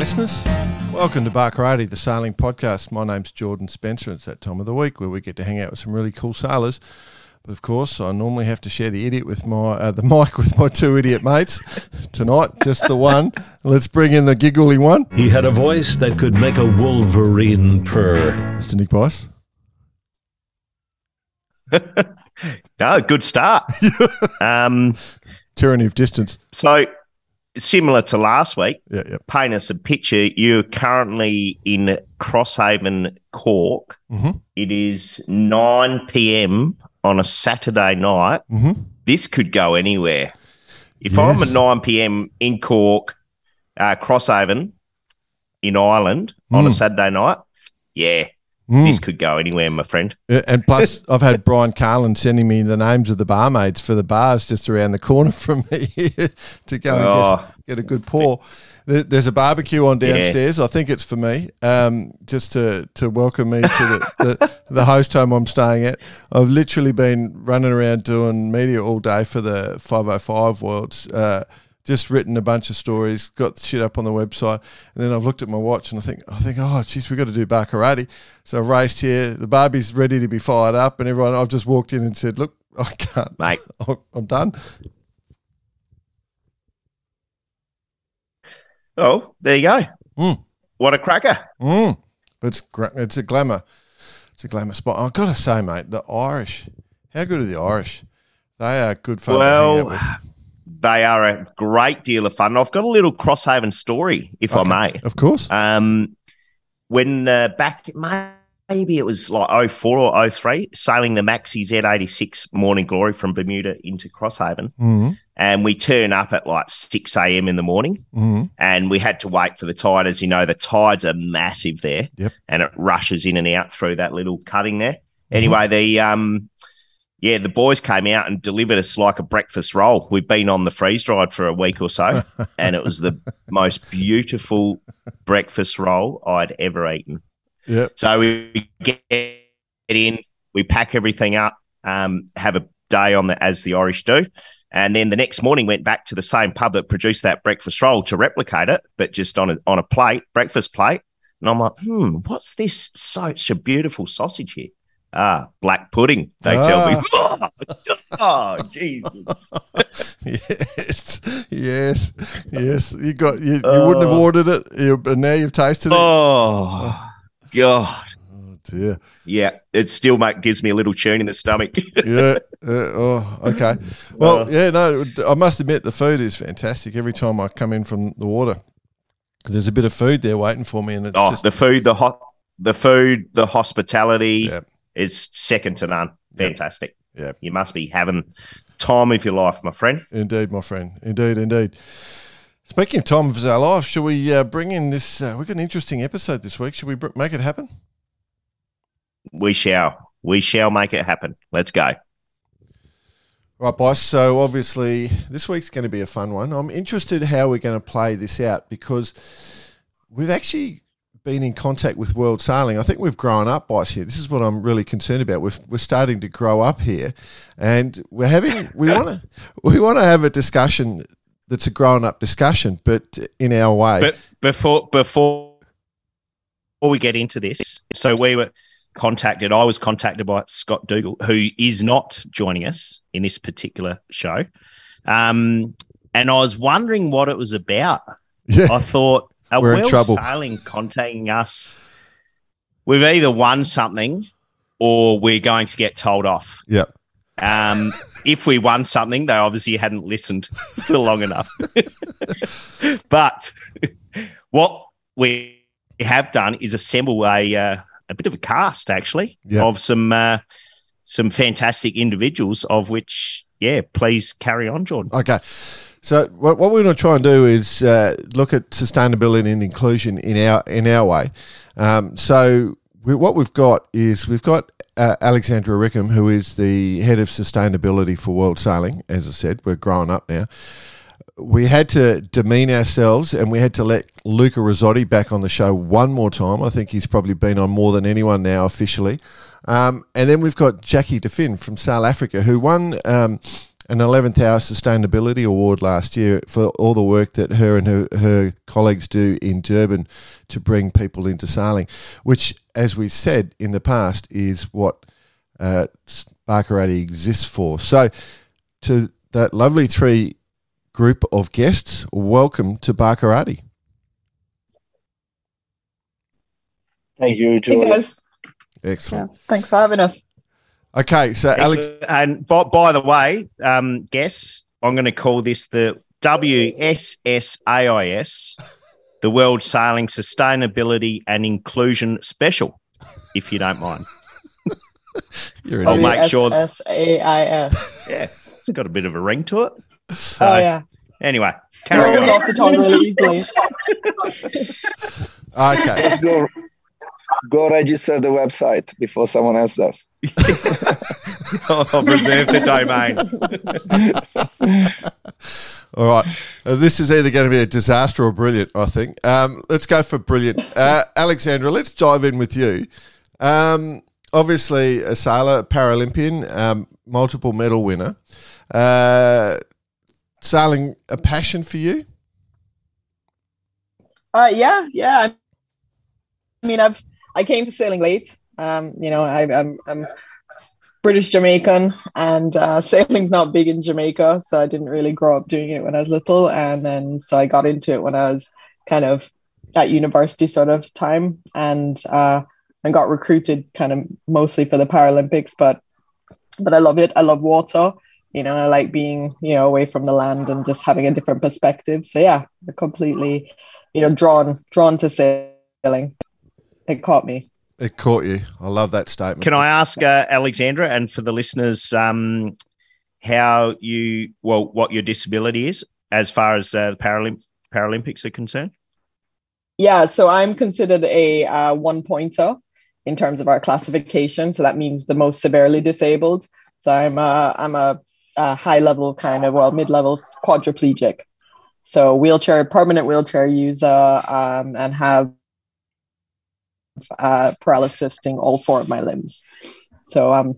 G'day, listeners. Welcome to Barkarati, the sailing podcast. My name's Jordan Spencer. It's that time of the week where we get to hang out with some really cool sailors. But of course, I normally have to share the idiot with my uh, the mic with my two idiot mates. Tonight, just the one. Let's bring in the giggly one, He had a voice that could make a wolverine purr. Mr. Nick Bice. No, good start. um, Tyranny of distance. so similar to last week, Yeah, yeah. paint us a picture. You're currently in Crosshaven, Cork. Mhm. It is 9 p.m. on a Saturday night. Mhm. This could go anywhere. If I'm Yes. at 9 p.m. in Cork, uh, Crosshaven in Ireland on a Mm. Saturday night, yeah, Mm. this could go anywhere, my friend. Yeah, And plus, I've had Brian Carlin sending me the names of the barmaids for the bars just around the corner from me to go and Oh. get, get a good pour. There's a barbecue on Yeah. downstairs. I think it's for me, um, just to, to welcome me to the, the, the host home I'm staying at. I've literally been running around doing media all day for the 505 Worlds. Uh, just written a bunch of stories, got the shit up on the website, and then I've looked at my watch and I think, I think, oh, geez, we've got to do Barkarati. So I've raced here. The Barbie's ready to be fired up, and everyone, I've just walked in and said, look, I can't, Mate, I'm done. oh, there you go. Mm. What a cracker. Mm. It's gra- it's a glamour, it's a glamour spot. I've got to say, mate, the Irish, how good are the Irish? They are good fun. to hang out Well, with. They are a great deal of fun. I've got a little Crosshaven story, if I may. of course. Um, when uh, back, maybe it was like 04 or 03, sailing the Maxi Z86 Morning Glory from Bermuda into Crosshaven. Mm. And we turn up at like 6 a.m. in the morning Mm. and we had to wait for the tide. As you know, the tides are massive there Yep. and it rushes in and out through that little cutting there. Anyway, the um, yeah, the boys came out and delivered us like a breakfast roll. We've been on the freeze dried for a week or so, and it was the most beautiful breakfast roll I'd ever eaten. Yep. So we get in, we pack everything up, um, have a day on the as the Irish do, and then the next morning went back to the same pub that produced that breakfast roll to replicate it, but just on a on a plate, breakfast plate. And I'm like, hmm, what's this? Such a beautiful sausage here. Ah, black pudding. They tell me. oh, Jesus. yes, yes, yes. You got you. You wouldn't have Oh. ordered it, you, but now you've tasted it. Oh, God. Oh dear. Yeah, it still make, gives me a little churn in the stomach. Yeah. Uh, oh, okay. Well, yeah. No, I must admit the food is fantastic. Every time I come in from the water, there's a bit of food there waiting for me, and it's Oh, just the food, the hot, the food, the hospitality Yep. Is second to none. Fantastic. Yep. You must be having time of your life, my friend. indeed, my friend. Indeed, indeed. Speaking of time of our life, shall we uh, bring in this? Uh, we've got an interesting episode this week. Should we br- make it happen? We shall. We shall make it happen. Let's go. Right, boss. So obviously, this week's going to be a fun one. I'm interested how we're going to play this out because we've actually been in contact with World Sailing. I think we've grown up, boss. Here, this is what I'm really concerned about. We're, we're starting to grow up here, and we're having we want to we want to have a discussion that's a grown up discussion, but in our way. But before before before we get into this, so we were contacted. I was contacted by Scott Dougal, who is not joining us in this particular show. Um, and I was wondering what it was about. yeah, I thought, are We're in World trouble. Sailing contacting us? We've either won something or we're going to get told off. yeah, Um, if we won something, they obviously hadn't listened for long enough. but what we have done is assemble a uh, a bit of a cast, actually, Yeah. of some uh, some fantastic individuals. Of which, yeah, please carry on, Jordan. Okay. So what, what we're going to try and do is uh, look at sustainability and inclusion in our in our way. Um, so we, what we've got is we've got uh, Alexandra Rickham, who is the head of sustainability for World Sailing. As I said, we're growing up now. We had to demean ourselves, and we had to let Luca Rizzotti back on the show one more time. I think he's probably been on more than anyone now officially. Um, and then we've got Jackie DeFin from South Africa, who won um, an 11th hour sustainability award last year for all the work that her and her, her colleagues do in Durban to bring people into sailing, which, as we said in the past, is what uh, Barkarati exists for. So, to that lovely three group of guests, welcome to Barkarati. Thank you, George. Hey guys. Excellent. Yeah, thanks for having us. Okay, so Alex, and by, by the way, um, guess I'm going to call this the WSSAIS, the World Sailing Sustainability and Inclusion Special, if you don't mind. you're I'll make sure- S-A-I-S. Yeah, it's got a bit of a ring to it. So, Oh, yeah. Anyway, carry Rolls on. off the tongue really easily. okay. Let's go. Go register the website before someone else does. I've reserved the domain. All right. Uh, this is either going to be a disaster or brilliant, I think. Um, let's go for brilliant. Uh, Alexandra, let's dive in with you. Um, obviously, a sailor, Paralympian, um, multiple medal winner. Uh, sailing a passion for you? Uh, yeah, yeah. I mean, I've I came to sailing late. Um, you know, I, I'm I'm British Jamaican, and uh, sailing's not big in Jamaica, so I didn't really grow up doing it when I was little, and then so I got into it when I was kind of at university sort of time, and uh, and got recruited kind of mostly for the Paralympics, but but I love it. I love water. You know, I like being you know away from the land and just having a different perspective. So yeah, completely you know drawn drawn to sailing. It caught me. It caught you. I love that statement. Can I ask uh, Alexandra and for the listeners um, how you well what your disability is as far as uh, the Paralymp- Paralympics are concerned? Yeah, so I'm considered a uh, one pointer in terms of our classification. So that means the most severely disabled. So I'm a, I'm a, a high level kind of well mid level quadriplegic. So wheelchair, permanent wheelchair user, um, and have uh, paralysis in all four of my limbs. So um,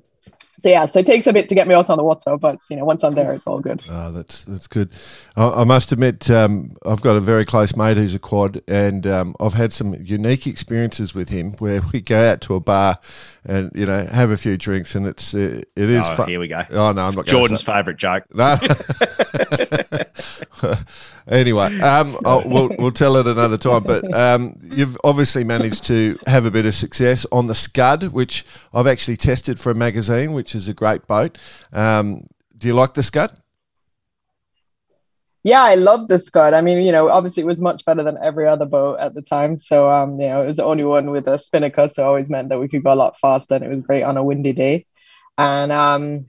so yeah, so it takes a bit to get me out on the water, but you know once I'm there, it's all good. Oh, that's that's good. I, I must admit, um, I've got a very close mate who's a quad, and um, I've had some unique experiences with him where we go out to a bar and you know have a few drinks, and it's uh, it is Oh, fun. here we go. Oh no, I'm not. gonna Jordan's favourite joke. No. anyway, um, we'll we'll tell it another time. But um, you've obviously managed to have a bit of success on the Scud, which I've actually tested for a magazine, which is a great boat. Um, do you like the Scud? Yeah, I love the Scud. I mean, you know, obviously it was much better than every other boat at the time. So, um, you know, it was the only one with a spinnaker, so it always meant that we could go a lot faster, and it was great on a windy day. And um,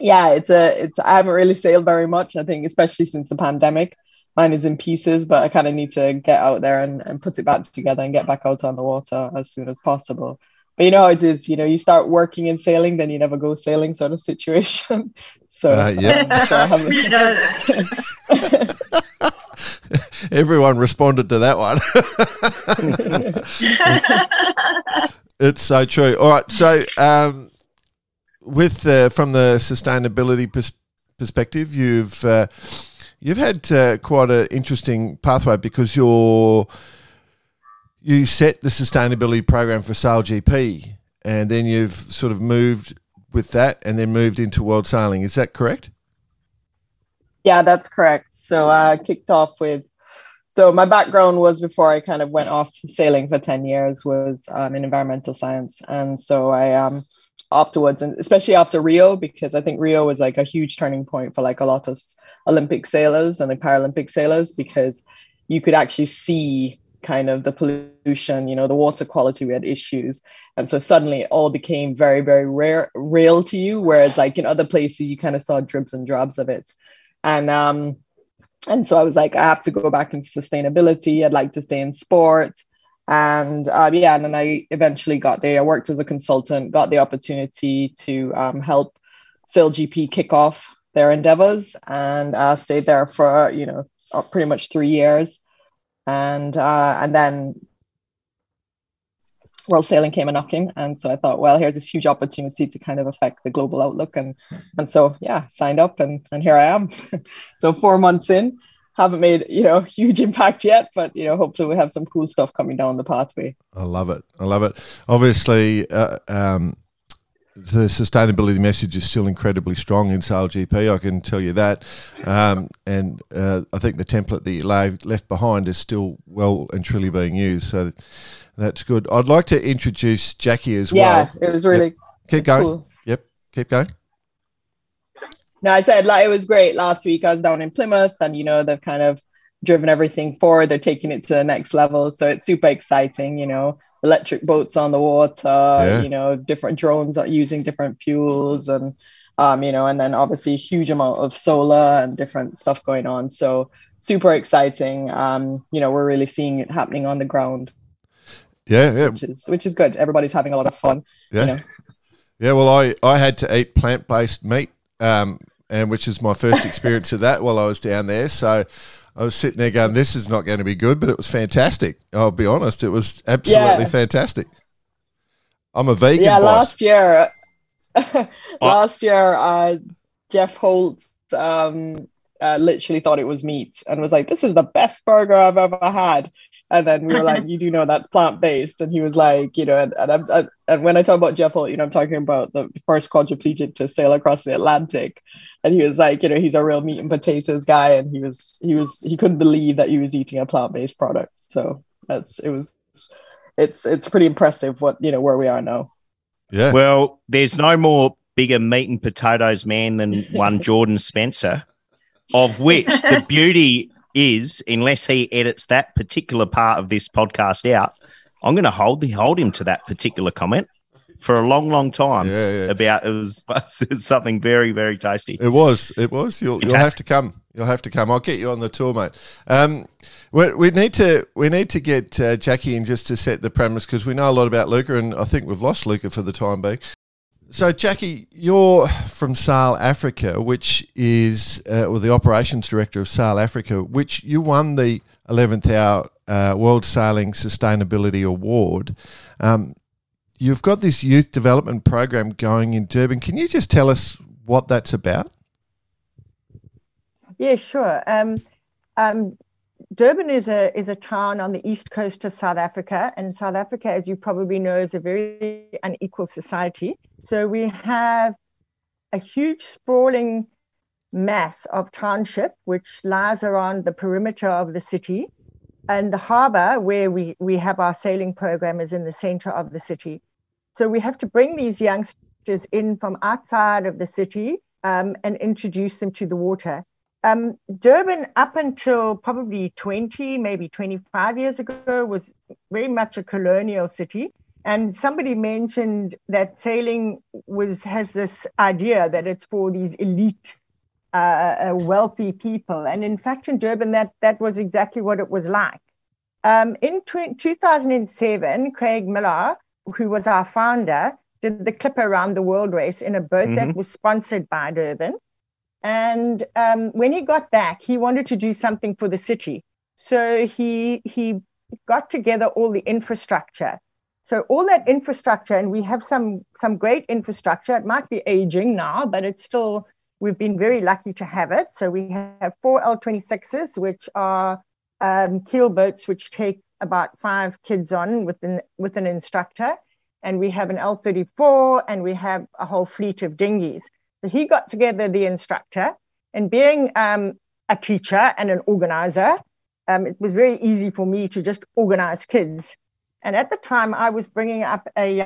yeah, it's a, it's. I haven't really sailed very much. I think, especially since the pandemic, mine is in pieces. But I kind of need to get out there and, and put it back together and get back out on the water as soon as possible. But you know how it is. You know, you start working in sailing, then you never go sailing, sort of situation. So, Uh, yeah. um, so I haven't. Everyone responded to that one. it's so true. All right, so um, with uh, from the sustainability pers- perspective, you've uh, you've had uh, quite an interesting pathway because you're you set the sustainability program for SailGP, and then you've sort of moved with that, and then moved into World Sailing. Is that correct? Yeah, that's correct. So I kicked off with. So my background was before I kind of went off sailing for ten years was um, in environmental science, and so I um afterwards, and especially after Rio, because I think Rio was like a huge turning point for like a lot of Olympic sailors and the Paralympic sailors because you could actually see kind of the pollution, you know, the water quality. We had issues, and so suddenly it all became very, very rare, real to you. Whereas like in other places, you kind of saw dribs and drabs of it and um and so i was like i have to go back into sustainability i'd like to stay in sport and um, yeah and then i eventually got there. I worked as a consultant got the opportunity to um, help sail gp kick off their endeavors and uh, stayed there for you know uh, pretty much three years. And uh, and then world sailing came a knocking and so i thought well here's this huge opportunity to kind of affect the global outlook. And and so yeah signed up and and here i am. So four months in haven't made you know huge impact yet but you know hopefully we have some cool stuff coming down the pathway i love it i love it obviously uh, um, the sustainability message is still incredibly strong in SailGP. I can tell you that, um, and uh, I think the template that you left behind is still well and truly being used. So that's good. I'd like to introduce Jackie as yeah, well. Yeah, it was really keep going. Cool. Yep, keep going. No, I said like it was great last week. I was down in Plymouth, and you know they've kind of driven everything forward. They're taking it to the next level, so it's super exciting. You know, electric boats on the water. Yeah. You know, different drones are using different fuels, and um, you know, and then obviously huge amount of solar and different stuff going on. So super exciting. Um, you know, we're really seeing it happening on the ground. Yeah, yeah. Which is which is good. Everybody's having a lot of fun. Yeah. You know? Yeah, well, I, I had to eat plant based meat um, and which is my first experience of that while I was down there. So I was sitting there going, "This is not going to be good," but it was fantastic. I'll be honest, it was absolutely yeah. fantastic. I'm a vegan. Yeah, boss. last year, last year, uh, Geoff Holt um, uh, literally thought it was meat and was like, "This is the best burger I've ever had." And then we were like, "You do know that's plant based?" And he was like, "You know," and, and, I, and when I talk about Geoff Holt, you know, I'm talking about the first quadriplegic to sail across the Atlantic and he was like, you know, he's a real meat and potatoes guy, and he was he was he couldn't believe that he was eating a plant based product. So that's it was it's it's pretty impressive what you know where we are now. Yeah. Well, there's no more bigger meat and potatoes man than one Jordan Spencer, of which the beauty is, unless he edits that particular part of this podcast out, I'm going to hold the hold him to that particular comment for a long, long time. Yeah, yeah. About it was, it was something very, very tasty. It was. It was. You'll, you'll have to come. You'll have to come. I'll get you on the tour, mate. Um, we, we need to we need to get uh, Jackie in just to set the premise because we know a lot about Luca, and I think we've lost Luca for the time being. So, Jackie, you're from Sail Africa, which is, uh, or the operations director of Sail Africa, which you won the 11th Hour uh, World Sailing Sustainability Award. Um, You've got this youth development program going in Durban. Can you just tell us what that's about? Yeah, sure. Um, um, Durban is a is a town on the east coast of South Africa, and South Africa, as you probably know, is a very unequal society. So we have a huge sprawling mass of township which lies around the perimeter of the city, and the harbour where we we have our sailing program is in the centre of the city. So we have to bring these youngsters in from outside of the city um, and introduce them to the water. Um, Durban, up until probably 20, maybe 25 years ago, was very much a colonial city. And somebody mentioned that sailing was has this idea that it's for these elite, uh, uh wealthy people. And in fact, in Durban, that that was exactly what it was like. Um, in 2007, Craig Miller who was our founder, did the Clipper Around the World race in a boat mm-hmm. that was sponsored by Durban. And um, when he got back, he wanted to do something for the city. So he he got together all the infrastructure. So all that infrastructure, and we have some some great infrastructure. It might be aging now, but it's still we've been very lucky to have it. So we have four L26s, which are um, keel boats, which take about five kids on with an, with an instructor. And we have an L34 and we have a whole fleet of dinghies. So he got together the instructor and being um, a teacher and an organizer, um, it was very easy for me to just organize kids. And at the time, I was bringing up a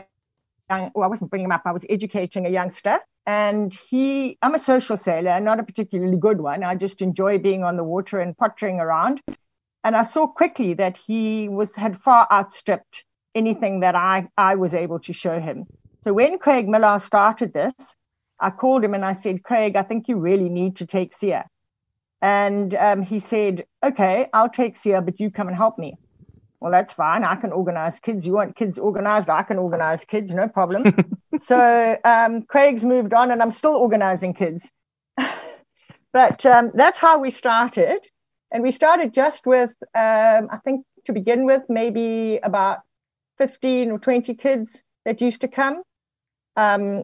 young, well, I wasn't bringing him up, I was educating a youngster. And he, I'm a social sailor, not a particularly good one. I just enjoy being on the water and pottering around. And I saw quickly that he was had far outstripped anything that I, I was able to show him. So when Craig Miller started this, I called him and I said, Craig, I think you really need to take Sia. And um, he said, okay, I'll take Sia, but you come and help me. Well, that's fine. I can organize kids. You want kids organized? I can organize kids, no problem. so um, Craig's moved on and I'm still organizing kids. but um, that's how we started. And we started just with, um, I think to begin with, maybe about 15 or 20 kids that used to come. Um,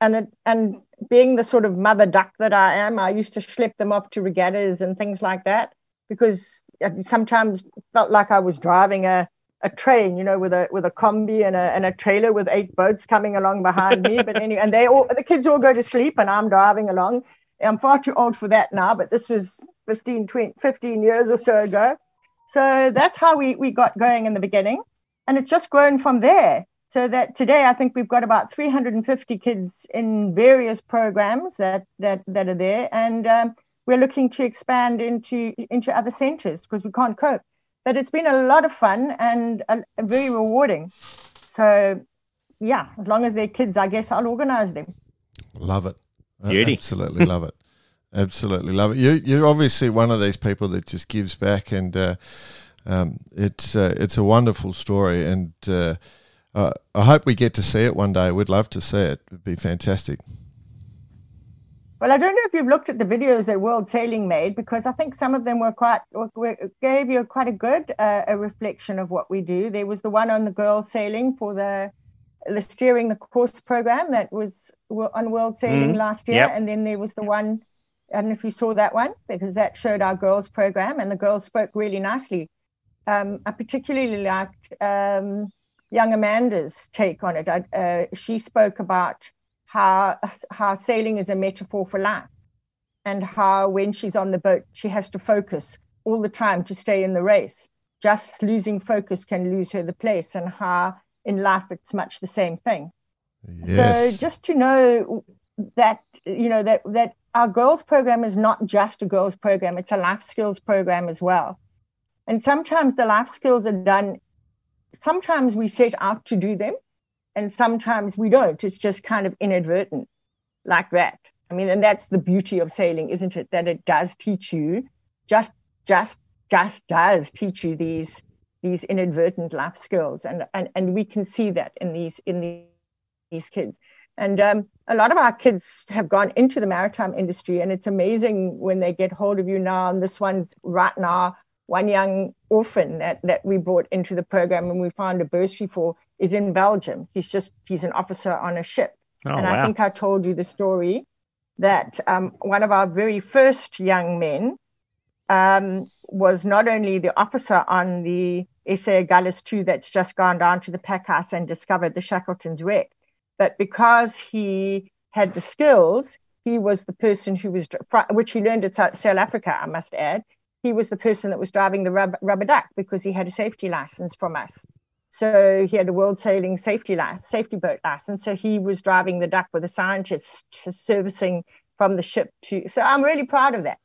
and it, and being the sort of mother duck that I am, I used to schlep them off to regattas and things like that because sometimes felt like I was driving a, a train, you know, with a with a combi and a and a trailer with eight boats coming along behind me. But anyway, and they all the kids all go to sleep and I'm driving along. I'm far too old for that now, but this was 15, 20, 15 years or so ago. So that's how we, we got going in the beginning. And it's just grown from there. So that today I think we've got about 350 kids in various programs that that, that are there. And um, we're looking to expand into into other centers because we can't cope. But it's been a lot of fun and a, a very rewarding. So yeah, as long as they're kids, I guess I'll organize them. Love it. Beauty. Absolutely love it. Absolutely love it. You, you're obviously one of these people that just gives back, and uh, um, it's uh, it's a wonderful story. And uh, I hope we get to see it one day. We'd love to see it. It'd be fantastic. Well, I don't know if you've looked at the videos that World Sailing made because I think some of them were quite were, gave you quite a good uh, a reflection of what we do. There was the one on the girls sailing for the the steering the course program that was on World Sailing mm, last year, yep. and then there was the one. I don't know if you saw that one because that showed our girls program, and the girls spoke really nicely. Um, I particularly liked um, young Amanda's take on it. I, uh, she spoke about how how sailing is a metaphor for life, and how when she's on the boat, she has to focus all the time to stay in the race. Just losing focus can lose her the place, and how in life it's much the same thing. Yes. So just to know that you know that that our girls program is not just a girls program; it's a life skills program as well. And sometimes the life skills are done. Sometimes we set out to do them, and sometimes we don't. It's just kind of inadvertent, like that. I mean, and that's the beauty of sailing, isn't it? That it does teach you, just, just, just does teach you these these inadvertent life skills, and and and we can see that in these in these, these kids. And um, a lot of our kids have gone into the maritime industry, and it's amazing when they get hold of you now. And this one's right now, one young orphan that, that we brought into the program and we found a bursary for is in Belgium. He's just he's an officer on a ship. Oh, and wow. I think I told you the story that um, one of our very first young men um, was not only the officer on the SA Agulhas 2 that's just gone down to the pack house and discovered the Shackleton's wreck, but because he had the skills, he was the person who was, which he learned at South Africa, I must add. He was the person that was driving the rubber duck because he had a safety license from us. So he had a world sailing safety license, safety boat license. So he was driving the duck with a scientist servicing from the ship to. So I'm really proud of that.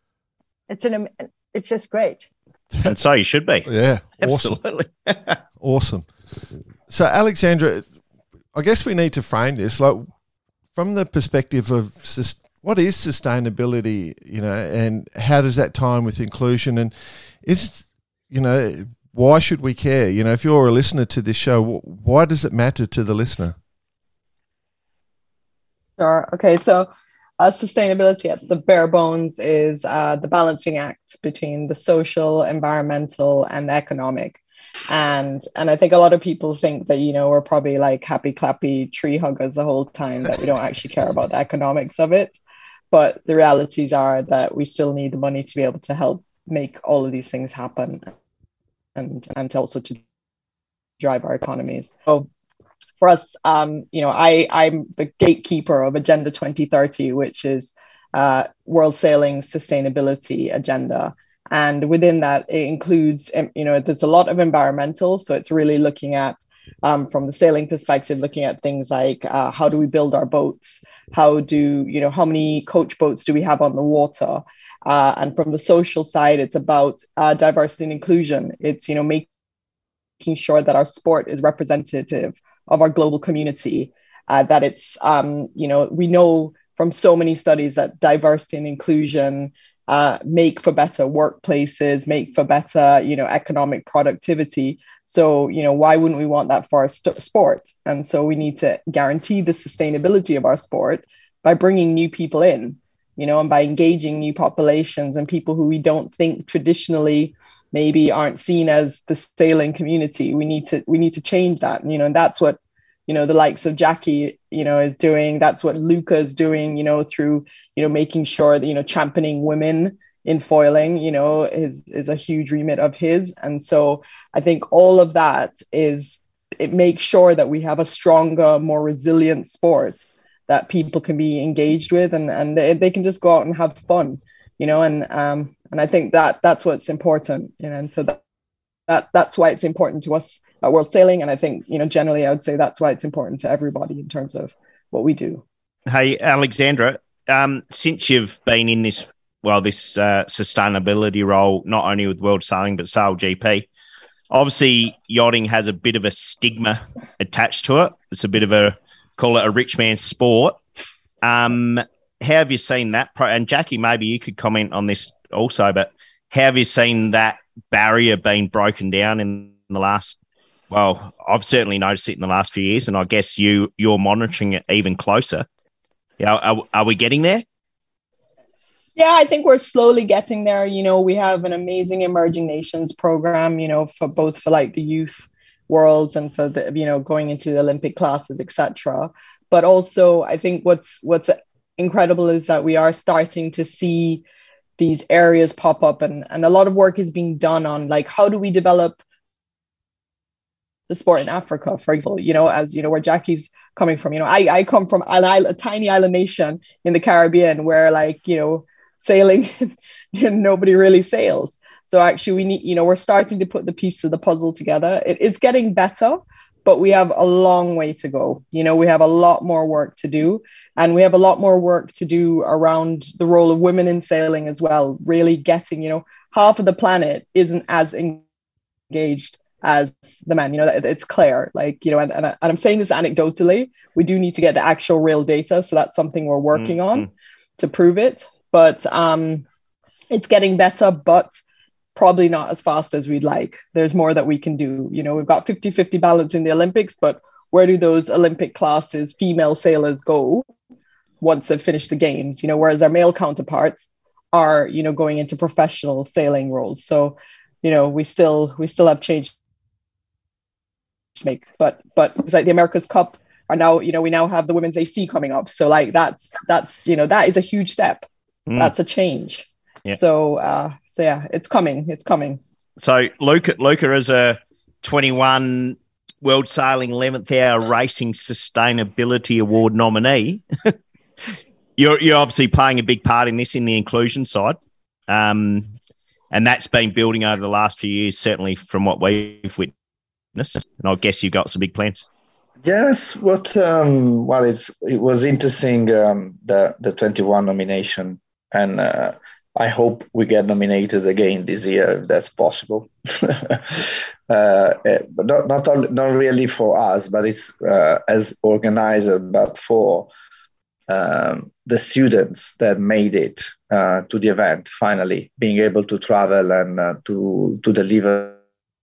It's an, it's just great. And so you should be. Yeah, absolutely. Awesome. awesome. So Alexandra, I guess we need to frame this like from the perspective of what is sustainability, you know, and how does that tie in with inclusion, and is you know why should we care? You know, if you're a listener to this show, why does it matter to the listener? Sure. Okay. So, uh, sustainability at the bare bones is uh, the balancing act between the social, environmental, and economic. And and I think a lot of people think that you know we're probably like happy clappy tree huggers the whole time that we don't actually care about the economics of it. But the realities are that we still need the money to be able to help make all of these things happen and and also to drive our economies. So for us, um, you know, I I'm the gatekeeper of Agenda 2030, which is uh, World Sailing Sustainability Agenda. And within that, it includes, um, you know, there's a lot of environmental. So it's really looking at, um, from the sailing perspective, looking at things like uh, how do we build our boats? How do, you know, how many coach boats do we have on the water? Uh, and from the social side, it's about uh, diversity and inclusion. It's you know making sure that our sport is representative of our global community. Uh, that it's um, you know we know from so many studies that diversity and inclusion uh, make for better workplaces, make for better you know economic productivity. So you know why wouldn't we want that for our st- sport? And so we need to guarantee the sustainability of our sport by bringing new people in you know, and by engaging new populations and people who we don't think traditionally maybe aren't seen as the sailing community. We need to we need to change that. You know, and that's what you know the likes of Jackie, you know, is doing. That's what Luca is doing. You know, through you know making sure that you know championing women in foiling. You know, is is a huge remit of his. And so I think all of that is it makes sure that we have a stronger, more resilient sport that people can be engaged with and and they, they can just go out and have fun you know and um and i think that that's what's important you know and so that, that that's why it's important to us at world sailing. And i think you know generally i would say that's why it's important to everybody in terms of what we do. Hey alexandra um since you've been in this well this uh, sustainability role not only with world sailing but sail gp obviously yachting has a bit of a stigma attached to it. It's a bit of a call it a rich man's sport. Um, how have you seen that? Pro- and Jackie, maybe you could comment on this also, but how have you seen that barrier being broken down in the last? Well, I've certainly noticed it in the last few years, and I guess you you're monitoring it even closer. Yeah, are, are we getting there? Yeah, I think we're slowly getting there. You know, we have an amazing emerging nations program. You know, for both for like the youth worlds and for the you know going into the olympic classes etc but also i think what's what's incredible is that we are starting to see these areas pop up and and a lot of work is being done on like how do we develop the sport in africa for example you know as you know where jackie's coming from. You know i i come from an island, a tiny island nation in the caribbean where like you know sailing nobody really sails so actually, we need, you know, we're starting to put the piece of the puzzle together. It is getting better, but we have a long way to go. You know, we have a lot more work to do, and we have a lot more work to do around the role of women in sailing as well. Really getting, you know, half of the planet isn't as engaged as the men. You know, it's clear. Like, you know, and, and, and I'm saying this anecdotally. We do need to get the actual real data, so that's something we're working mm-hmm. on to prove it. But um, it's getting better, but probably not as fast as we'd like. There's more that we can do. You know, we've got 50 50 balance in the Olympics, but where do those Olympic classes, female sailors go once they've finished the games? You know, whereas their male counterparts are, you know, going into professional sailing roles. So, you know, we still we still have change to make. But but it's like the America's Cup are now, you know, we now have the women's AC coming up. So like that's that's you know, that is a huge step. Mm. That's a change. Yeah. So uh, so yeah, it's coming. It's coming. So Luca Luca is a 21 World Sailing 11th Hour Racing Sustainability Award nominee. you're you're obviously playing a big part in this in the inclusion side. Um, and that's been building over the last few years, certainly from what we've witnessed. And I guess you've got some big plans. Yes, what um, well, it's it was interesting um, the the twenty one nomination, and uh, I hope we get nominated again this year if that's possible. uh, eh, not not, only, not really for us, but it's uh, as organizer, but for um, the students that made it uh, to the event. Finally, being able to travel and uh, to to deliver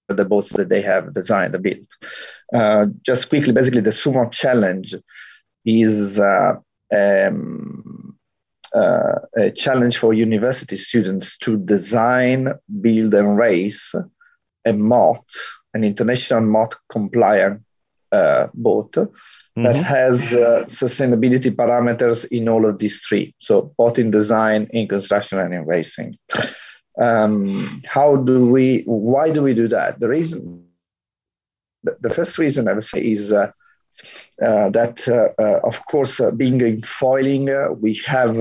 the boats that they have designed and built. Uh, just quickly, basically, the SuMoth Challenge is. Uh, um, uh, a challenge for university students to design, build, and race a Moth, an international Moth compliant uh, boat mm-hmm. that has uh, sustainability parameters in all of these three. So, both in design, in construction, and in racing. Um, how do we? Why do we do that? The reason, the, the first reason I would say is uh, uh, that, uh, uh, of course, uh, being in foiling, we have,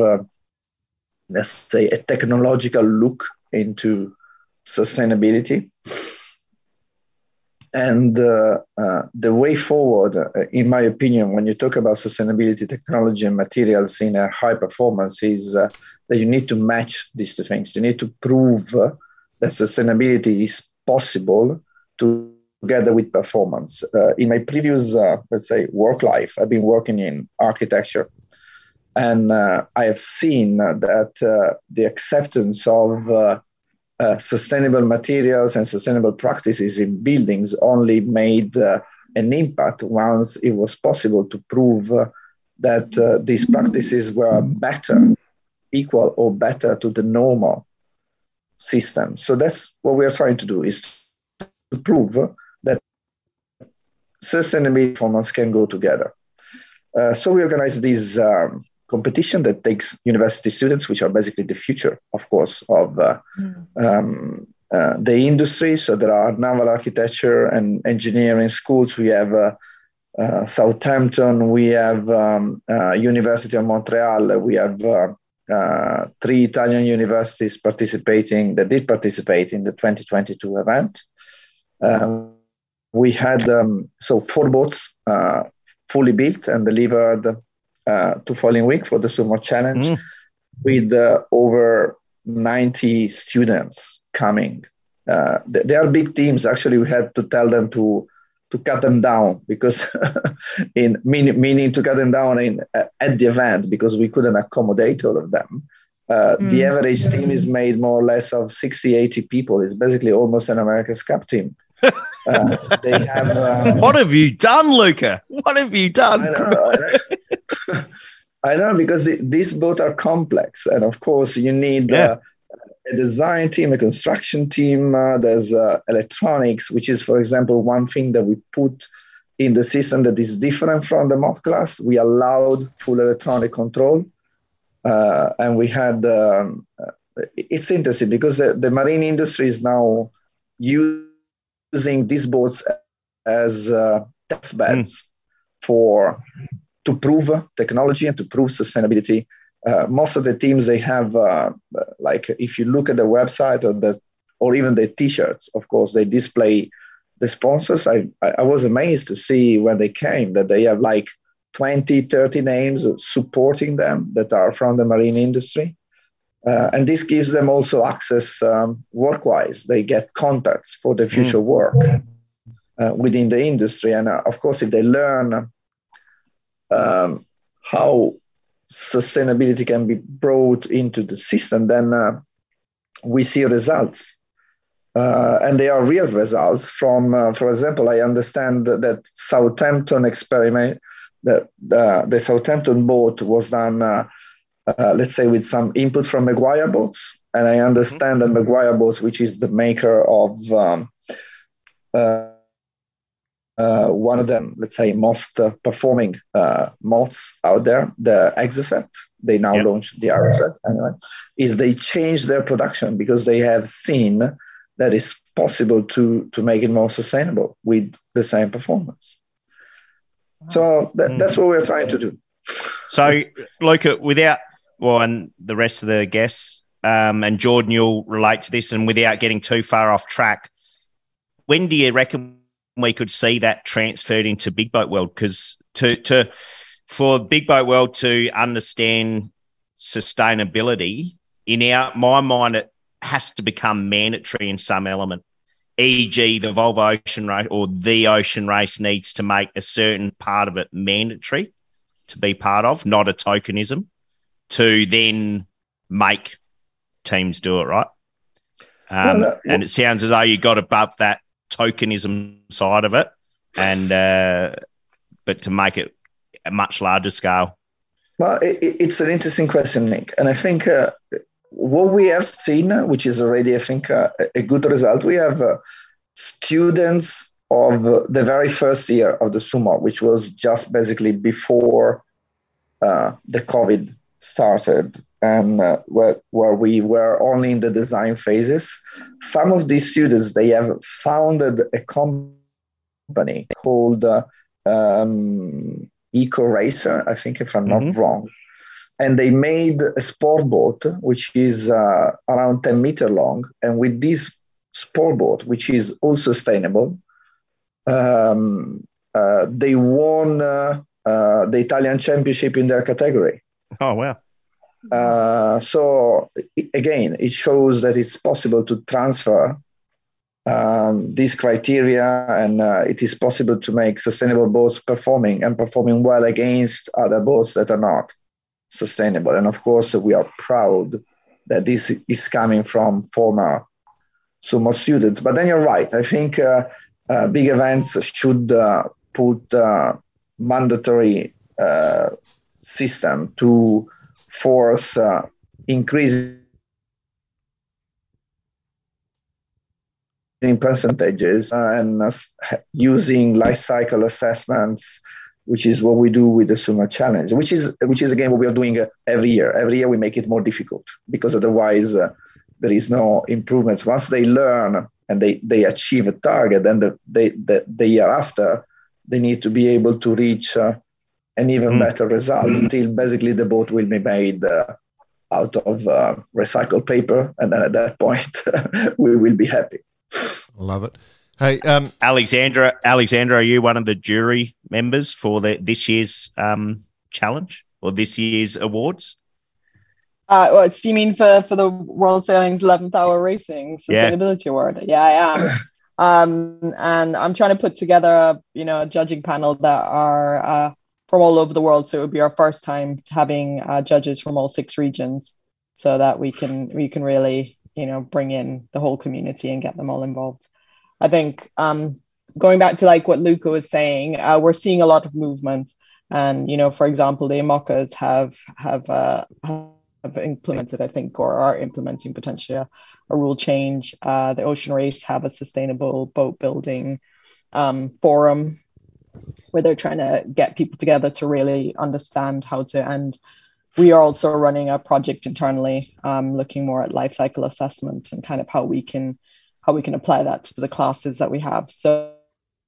let's say, a technological look into sustainability. And uh, uh, the way forward, uh, in my opinion, when you talk about sustainability, technology, and materials in a high performance, is that you need to match these two things. You need to prove that sustainability is possible to together with performance. Uh, in my previous, uh, let's say, work life, I've been working in architecture. And uh, I have seen that uh, the acceptance of uh, uh, sustainable materials and sustainable practices in buildings only made an impact once it was possible to prove that these practices were better, equal or better to the normal system. So that's what we are trying to do is to prove that sustainability performance can go together. Uh, so we organize this um, competition that takes university students, which are basically the future, of course, of uh, mm. um, uh, the industry. So there are naval architecture and engineering schools. We have uh, uh, Southampton. We have um, uh, University of Montreal. We have three Italian universities participating that did participate in the 2022 event. Um, we had um, so four boats fully built and delivered uh, to Foiling Week for the SuMoth Challenge mm. with uh, over 90 students coming. Uh, they, they, are big teams. Actually, we had to tell them to to cut them down because in mean, meaning to cut them down in uh, at the event because we couldn't accommodate all of them. Uh, mm. The average team is made more or less of 60, 80 people. It's basically almost an America's Cup team. Uh, they have. Um, what have you done, Luca? What have you done? I know, I know. I know because the, these both are complex, and of course you need yeah. uh, a design team, a construction team. Uh, there's uh, electronics, which is, for example, one thing that we put in the system that is different from the moth class. We allowed full electronic control, uh, and we had. Um, it's interesting because the, the marine industry is now used using these boats as uh, test beds mm. for to prove technology and to prove sustainability. Uh, most of the teams they have uh, like if you look at the website or the or even the t-shirts of course they display the sponsors I, I was amazed to see when they came that they have like 20 30 names supporting them that are from the marine industry uh, and this gives them also access um, work-wise. They get contacts for the future mm. work uh, within the industry. And uh, of course, if they learn um, how sustainability can be brought into the system, then uh, we see results. Uh, and they are real results from, uh, for example, I understand that Southampton experiment, that the Southampton boat was done uh, let's say with some input from Maguire Boats. And I understand mm-hmm. that Maguire Boats, which is the maker of um, uh, uh, one of them, let's say, most uh, performing uh, moths out there, the Exocet, they now yep. launched the Aeroset anyway, is they changed their production because they have seen that it's possible to, to make it more sustainable with the same performance. So that, mm. that's what we're trying to do. So, Luca, without well, and the rest of the guests, um, and Jordan, you'll relate to this. And without getting too far off track, when do you reckon we could see that transferred into Big Boat World? Because to to for Big Boat World to understand sustainability, in our my mind, it has to become mandatory in some element. E.g., the Volvo Ocean Race or the Ocean Race needs to make a certain part of it mandatory to be part of, not a tokenism to then make teams do it right. Um, well, and it sounds as though you got above that tokenism side of it, and uh, but to make it a much larger scale. Well, it, it's an interesting question, Nick, and I think uh, what we have seen, which is already, I think, uh, a good result. We have uh, students of the very first year of the SuMoth, which was just basically before uh, the COVID started and uh, where, where we were only in the design phases. Some of these students they have founded a company called uh, um, eco racer i think if i'm mm-hmm. not wrong. And they made a sport boat which is uh, around 10 meter long. And with this sport boat which is all sustainable um, uh, they won uh, uh, the italian championship in their category Oh, wow. Uh, so again, it shows that it's possible to transfer um, these criteria, and uh, it is possible to make sustainable boats performing and performing well against other boats that are not sustainable. And of course, we are proud that this is coming from former SuMoth students. But then you're right. I think uh, uh big events should uh, put uh, mandatory system to force uh, increase percentages and uh, using life cycle assessments which is what we do with the SuMoth Challenge, which is which is again what we are doing uh, every year. Every year we make it more difficult because otherwise uh, there is no improvements. Once they learn and they, they achieve a target, then the, they, the, the year after they need to be able to reach uh, an even mm. better result mm. until basically the boat will be made uh, out of uh, recycled paper, and then at that point we will be happy. Love it. Hey, um, Alexandra, Alexandra, are you one of the jury members for the this year's um, challenge or this year's awards? Uh, what you mean for for the World Sailing's 11th Hour Racing Sustainability yeah. Award? Yeah, I am. um, and I'm trying to put together a you know a judging panel that are uh, from all over the world. So it would be our first time having uh, judges from all six regions, so that we can we can really you know bring in the whole community and get them all involved. I think um, going back to like what Luca was saying, uh, we're seeing a lot of movement, and you know, for example, the IMOCAs have have uh, have implemented, I think, or are implementing potentially a, a rule change. Uh, the Ocean Race have a sustainable boat building um, forum where they're trying to get people together to really understand how to and we are also running a project internally um, looking more at life cycle assessment and kind of how we can how we can apply that to the classes that we have. So,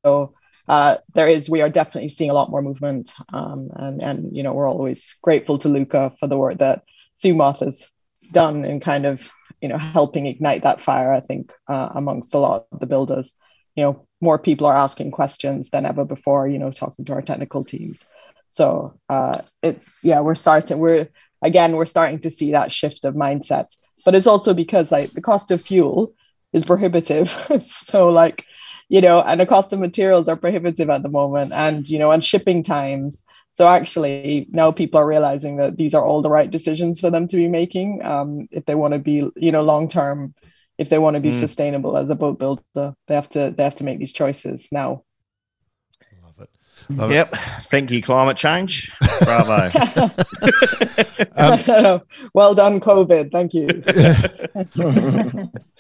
so uh, there is, we are definitely seeing a lot more movement. Um, and, and, you know, we're always grateful to Luca for the work that SuMoth has done in kind of, you know, helping ignite that fire, I think, uh, amongst a lot of the builders. You know, more people are asking questions than ever before, you know, talking to our technical teams. So uh, it's, yeah, we're starting, we're, again, we're starting to see that shift of mindset. But it's also because like the cost of fuel is prohibitive. so like, you know, and the cost of materials are prohibitive at the moment, and you know, and shipping times. So actually, now people are realizing that these are all the right decisions for them to be making um, if they want to be, you know, long term. If they want to be mm. sustainable as a boat builder, they have to they have to make these choices now. Love it. yep. It. Thank you, climate change. Bravo. um, well done, COVID. Thank you.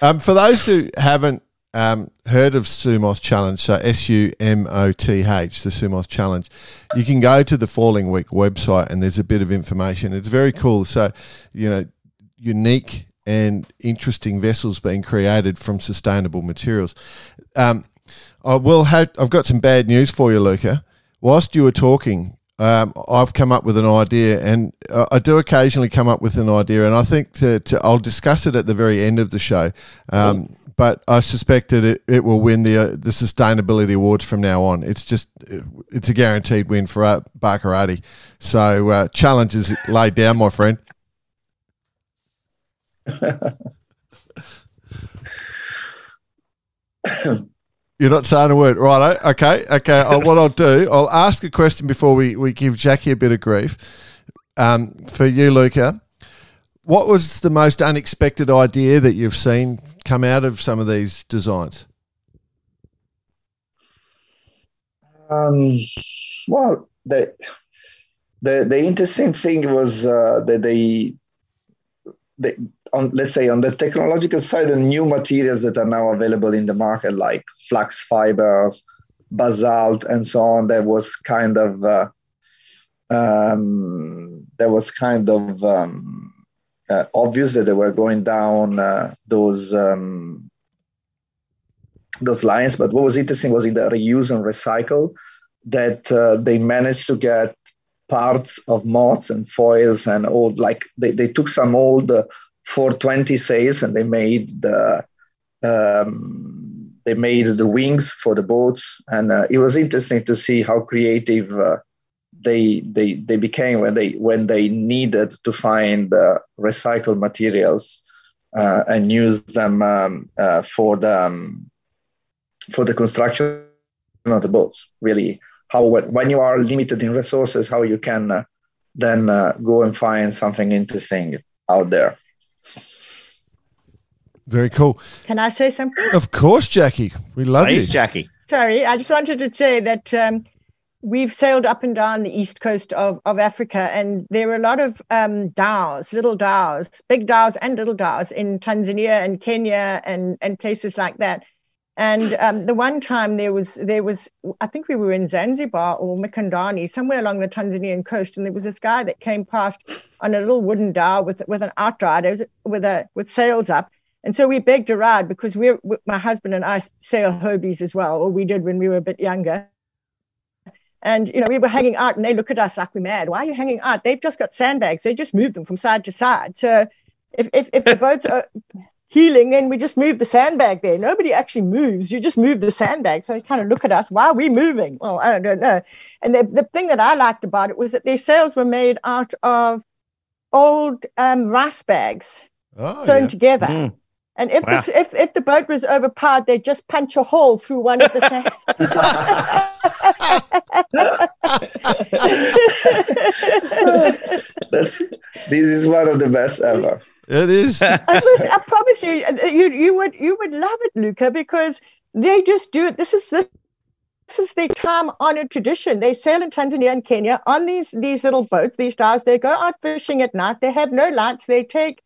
um, for those who haven't um, heard of SuMoth Challenge, so S U M O T H, the SuMoth Challenge, you can go to the Foiling Week website and there's a bit of information. It's very cool. So, you know, unique and interesting vessels being created from sustainable materials. Um, I will have. I've got some bad news for you, Luca whilst you were talking, um, I've come up with an idea, and I do occasionally come up with an idea, and I think to, to I'll discuss it at the very end of the show. Um, But I suspect that it, it will win the uh, the sustainability awards from now on. It's just it's a guaranteed win for uh, Barkarati. So uh, challenge is laid down, my friend. You're not saying a word, right? Okay, okay. I'll, what I'll do, I'll ask a question before we, we give Jackie a bit of grief. Um, for you, Luca, what was the most unexpected idea that you've seen come out of some of these designs? Um, well, the the the interesting thing was uh, that they they on let's say on the technological side, the new materials that are now available in the market, like flax fibers, basalt, and so on, that was kind of uh, um, that was kind of um, uh, obvious that they were going down uh, those um, those lines. But what was interesting was in the reuse and recycle that uh, they managed to get parts of moths and foils and old like they, they took some old uh, 420 sails and they made the um, they made the wings for the boats. And uh, it was interesting to see how creative uh, they they they became when they when they needed to find uh, recycled materials uh, and use them um, uh, for the um, for the construction of the boats really. How when you are limited in resources how you can uh, then go and find something interesting out there very cool. Can I say something? Of course, Jackie. We love Please, you. Jackie. Sorry, I just wanted to say that um, we've sailed up and down the east coast of, of Africa, and there are a lot of um, dhows, little dhows, big dhows and little dhows in Tanzania and Kenya and, and places like that. And um, the one time there was there was I think we were in Zanzibar or Mikindani, somewhere along the Tanzanian coast, and there was this guy that came past on a little wooden dhow with with an outrider with a with sails up. And so we begged a ride because we're my husband and I sail Hobies as well, or we did when we were a bit younger. And you know, we were hanging out, and they look at us like we're mad. Why are you hanging out? They've just got sandbags. They just move them from side to side. So if if, if the boats are heeling, then we just move the sandbag there. Nobody actually moves. You just move the sandbag. So they kind of look at us. Why are we moving? Well, I don't know. And the, the thing that I liked about it was that their sails were made out of old um, rice bags Oh, sewn yeah. together. Mm. And if, Wow. the, if if the boat was overpowered, they'd just punch a hole through one of the sand. That's this is one of the best ever. It is. I, I promise you, uh, you you would you would love it, Luca, because they just do it. This is this. This is their time-honored tradition. They sail in Tanzania and Kenya on these these little boats, these stars. They go out fishing at night. They have no lights. They take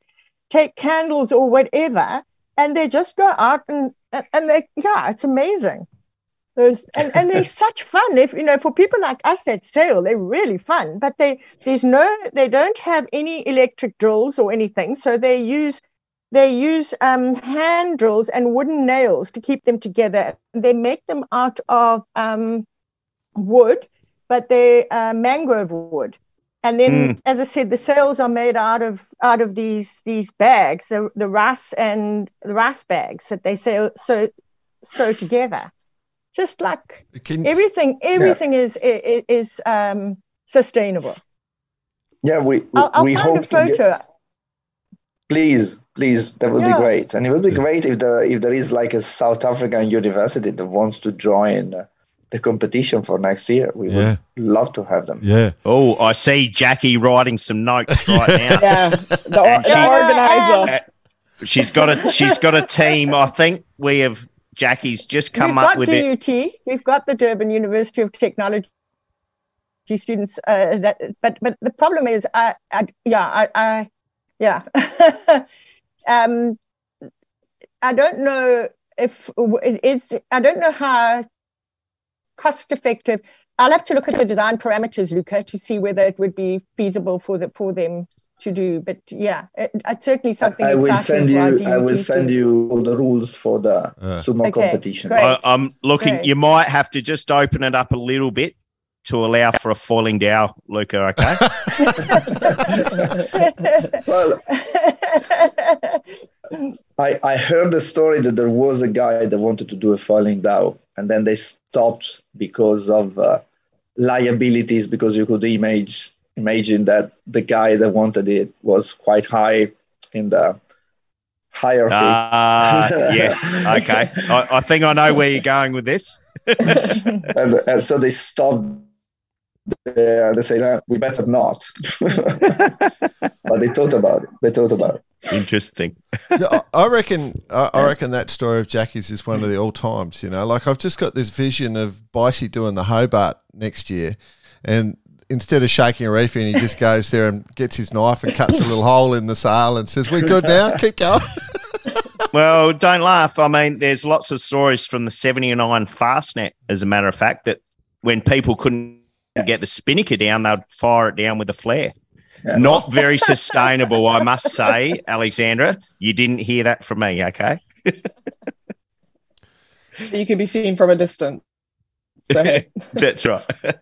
take candles or whatever, and they just go out and, and they yeah, it's amazing. Those and, and they're such fun. If you know, for people like us that sail, they're really fun. But they there's no they don't have any electric drills or anything, so they use they use um, hand drills and wooden nails to keep them together. They make them out of um, wood, but they're uh, mangrove wood. And then, as I said, the sails are made out of out of these these bags, the the rice and the rice bags that they sail so sew together. Just like Can, everything, everything is is, is um, sustainable. Yeah, we we, I'll, I'll we find a hope to get, photo. please please that would Yeah. be great and it would be great if there if there is like a south african university that wants to join uh, the competition for next year we Yeah. would love to have them yeah. Oh, I see Jackie writing some notes right now. Yeah, the, or- she- the organizer. she's got a she's got a team. I think we have Jackie's just come We've up with it. DUT. We've got the Durban University of Technology students. Uh, that, but but the problem is, I, I yeah, I, I yeah. um, I don't know if it is. I don't know how cost effective. I'll have to look at the design parameters, Luca, to see whether it would be feasible for the for them to do. But yeah, it, it's certainly something. i will send you i will send you all the rules for the Uh. sumo Okay, competition great. I, I'm looking. Great. You might have to just open it up a little bit to allow for a foiling dhow, Luca. Okay. well I, I heard the story that there was a guy that wanted to do a foiling dhow and then they stopped because of uh, liabilities because you could image imagine that the guy that wanted it was quite high in the hierarchy. Ah, yes. Okay. I, I think I know where you're going with this. and, and so they stopped there. They say, no, we better not. but they thought about it. They thought about it. Interesting. Yeah, I I reckon. I I reckon that story of Jackie's is one of the all times. You know, like I've just got this vision of Bicey doing the Hobart next year, and instead of shaking a reef in, he just goes there and gets his knife and cuts a little hole in the sail and says, "We're good now? Keep going." Well, don't laugh. I mean, there's lots of stories from the 79 Fastnet, as a matter of fact, that when people couldn't get the spinnaker down, they'd fire it down with a flare. Yeah. Not very sustainable, I must say, Alexandra. You didn't hear that from me, okay? you can be seen from a distance. So That's right.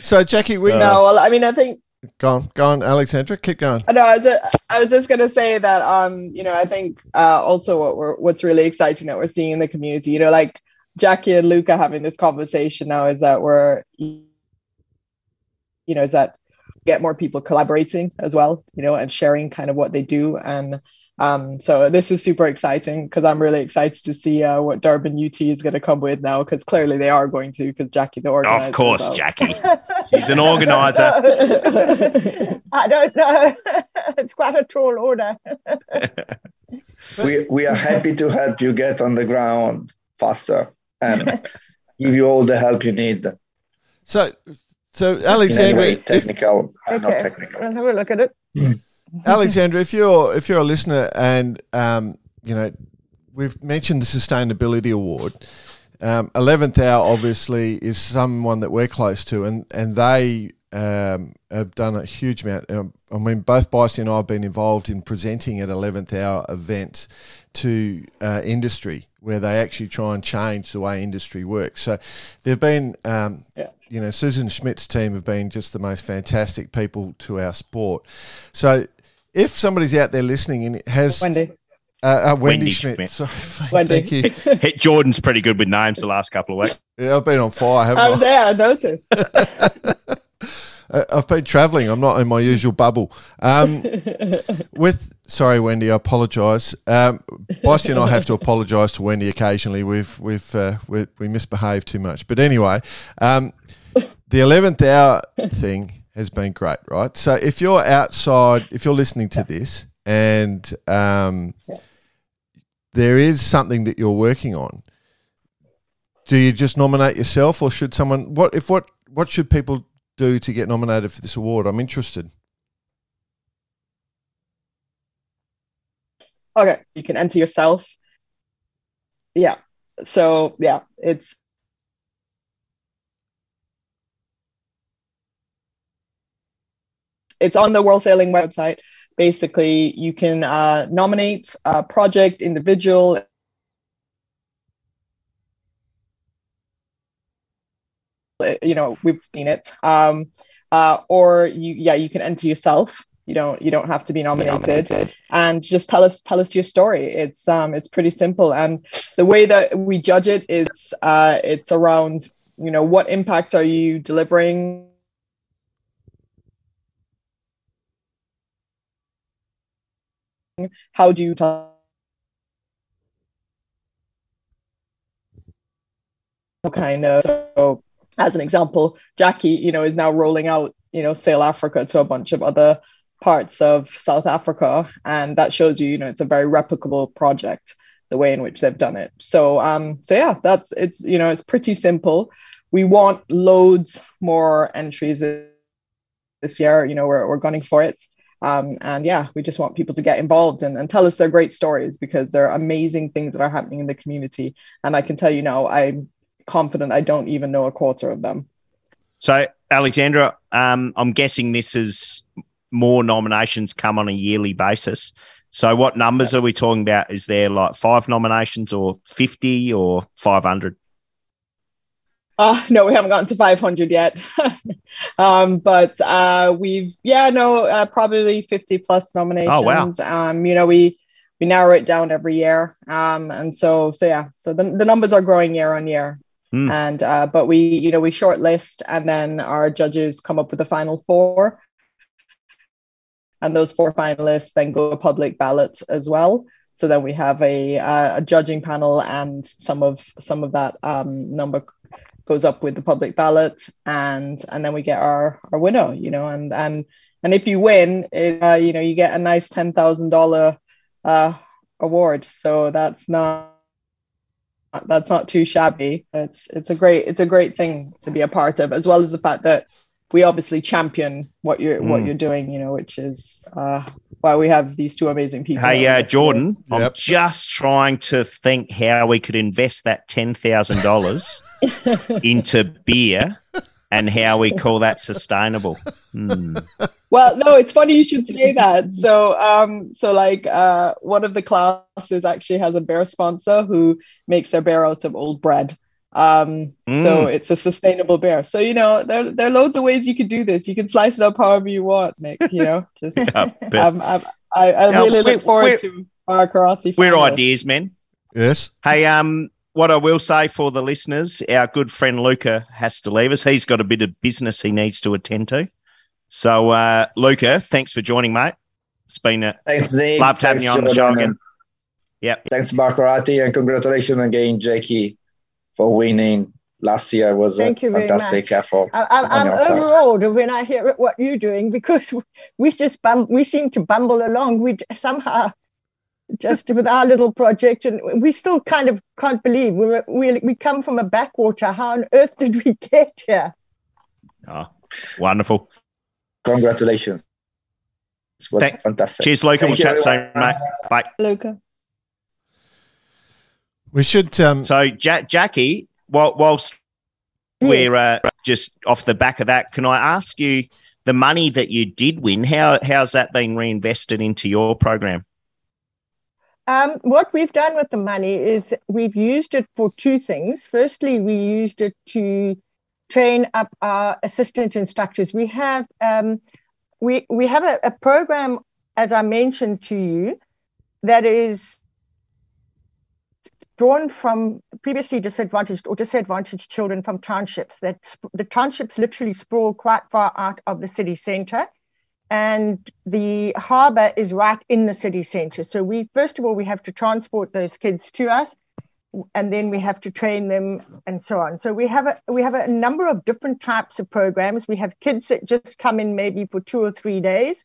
So, Jackie, we no, well, I mean, I think go on, go on, Alexandra, keep going. No, I was just, I was just gonna say that um, you know, I think uh also what we're what's really exciting that we're seeing in the community, you know, like Jackie and Luca having this conversation now is that we're you know, is that get more people collaborating as well, you know, and sharing kind of what they do. And um, so this is super exciting because I'm really excited to see uh, what Durban UT is going to come with now because clearly they are going to because Jackie the organizer. Of course, so- Jackie. She's an organizer. I don't know. it's quite a tall order. we, we are happy to help you get on the ground faster and give you all the help you need. So, so any Alexandra, way, if, technical, uh, not technical. We'll have a look at it. Alexandra, if you're if you're a listener and um, you know we've mentioned the sustainability award. Um, Eleventh Hour obviously is someone that we're close to, and and they um, have done a huge amount. Um, I mean, both Bicey and I have been involved in presenting at Eleventh Hour events to uh, industry where they actually try and change the way industry works. So there've been, um, Yeah. you know, Susan Schmidt's team have been just the most fantastic people to our sport. So if somebody's out there listening and it has Wendy. uh, uh, Wendy, Wendy Schmidt, Schmidt. sorry, Wendy. thank you. Hey, Jordan's pretty good with names the last couple of weeks. Yeah, I've been on fire, haven't I I? was there, I noticed. Uh, I've been travelling. I'm not in my usual bubble. Um, with sorry, Wendy, I apologise. Um, Bossy and I have to apologise to Wendy occasionally. We've we've uh, we, we misbehave too much. But anyway, um, the eleventh hour thing has been great, right? So if you're outside, if you're listening to this, and um, there is something that you're working on, do you just nominate yourself, or should someone? What if what what should people do to get nominated for this award? I'm interested. Okay, you can enter yourself. Yeah. So yeah, it's it's on the World Sailing website. Basically, you can uh, nominate a project, individual, you know we've seen it. Um uh or you yeah you can enter yourself. You don't you don't have to be nominated. And just tell us tell us your story. It's um it's pretty simple. And the way that we judge it is uh it's around you know what impact are you delivering how do you tell? Kind of. So as an example jackie you know is now rolling out you know sail africa to a bunch of other parts of south africa and that shows you you know it's a very replicable project the way in which they've done it. So um so yeah that's it's you know it's pretty simple. We want loads more entries this year. You know we're, we're gunning for it um, and yeah we just want people to get involved and, and tell us their great stories because there are amazing things that are happening in the community and i can tell you now i'm confident I don't even know a quarter of them. So, Alexandra, um, I'm guessing this is more nominations come on a yearly basis. So, what numbers are we talking about? Is there like five nominations or 50 or 500? Uh, no, we haven't gotten to 500 yet. um, but uh, we've, yeah, no, uh, probably 50 plus nominations. Oh, wow. Um, you know, we, we narrow it down every year. Um, and so, so yeah, so the, the numbers are growing year on year. Mm. And, uh, but we, you know, we shortlist and then our judges come up with the final four. And those four finalists then go to public ballot as well. So then we have a, uh, a judging panel and some of some of that um, number goes up with the public ballot and and then we get our our winner you know and and and if you win it, uh, you know you get a nice ten thousand dollar uh award so that's not that's not too shabby it's it's a great it's a great thing to be a part of as well as the fact that we obviously champion what you're what Mm. you're doing you know which is uh why we have these two amazing people Hey, on uh, this today. Jordan, I'm just trying to think how we could invest that $10,000 into beer and how we call that sustainable. Hmm. Well, no, it's funny you should say that. So, um, so like, uh, one of the classes actually has a bear sponsor who makes their bear out of old bread. Um, so Mm. it's a sustainable bear. So you know, there there are loads of ways you could do this. You can slice it up however you want, Nick. You know, just Yeah, but um, I'm, I I Yeah, really look forward to our karate. we're finals. ideas, men. Yes. Hey, um, what I will say for the listeners, our good friend Luca has to leave us. He's got a bit of business he needs to attend to. So, uh, Luca, thanks for joining, mate. It's been a Thanks, Nick. loved having Thanks, you on the show again. Yep. Thanks, Barkarati, and congratulations again, Jackie, for winning. Last year was Thank a you very fantastic much. effort. I, I'm, on I'm overawed when I hear what you're doing because we just bum, we seem to bumble along. We somehow just with our little project, and we still kind of can't believe we we we come from a backwater. How on earth did we get here? Oh, wonderful. Congratulations. It was Thank- fantastic. Cheers, Luca. Thank we'll you, chat soon, everyone. mate. Bye. Luca. We should. Um, So, ja- Jackie, while, whilst we're uh, just off the back of that, can I ask you the money that you did win? How how's that been reinvested into your program? Um, what we've done with the money is we've used it for two things. Firstly, we used it to train up our assistant instructors. We have um, we we have a, a program, as I mentioned to you, that is drawn from previously disadvantaged or disadvantaged children from townships. That the townships literally sprawl quite far out of the city centre, and the harbour is right in the city centre. So we first of all we have to transport those kids to us, and then we have to train them and so on. So we have a we have a number of different types of programs. We have kids that just come in maybe for two or three days,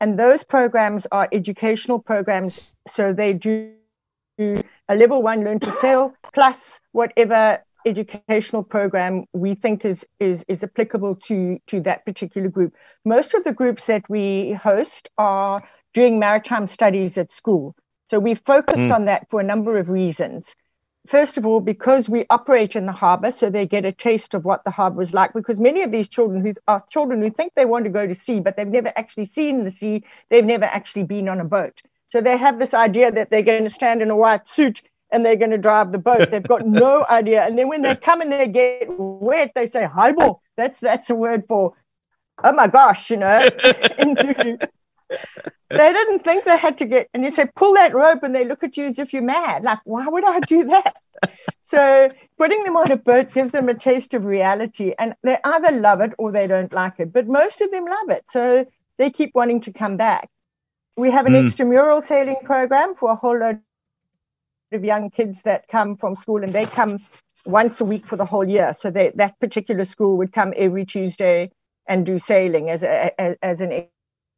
and those programs are educational programs. So they do a level one learn to sail plus whatever educational program we think is is is applicable to to that particular group. Most of the groups that we host are doing maritime studies at school. So we focused hmm. on that for a number of reasons. First of all because we operate in the harbor so they get a taste of what the harbor is like because many of these children who are children who think they want to go to sea but they've never actually seen the sea they've never actually been on a boat so they have this idea that they're going to stand in a white suit and they're going to drive the boat. They've got no idea. And then when they come and they get wet, they say "hayibo." That's that's a word for, oh my gosh, you know, in Zulu. They didn't think they had to get, and you say pull that rope, and they look at you as if you're mad. Like, why would I do that? So putting them on a boat gives them a taste of reality, and they either love it or they don't like it. But most of them love it, so they keep wanting to come back. We have an Mm. extramural sailing program for a whole load of young kids that come from school, and they come once a week for the whole year. So they, that particular school would come every Tuesday and do sailing as a, as, as an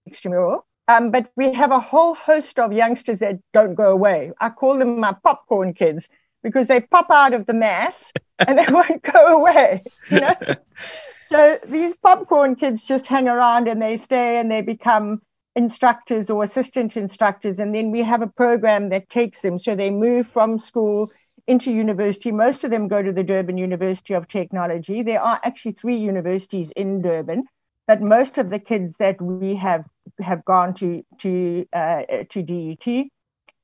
extramural. Um, but we have a whole host of youngsters that don't go away. I call them my popcorn kids because they pop out of the mass and they won't go away. You know. so these popcorn kids just hang around and they stay and they become instructors or assistant instructors. And then we have a program that takes them. So they move from school into university. Most of them go to the Durban University of Technology. There are actually three universities in Durban, but most of the kids that we have have gone to to uh, to DUT,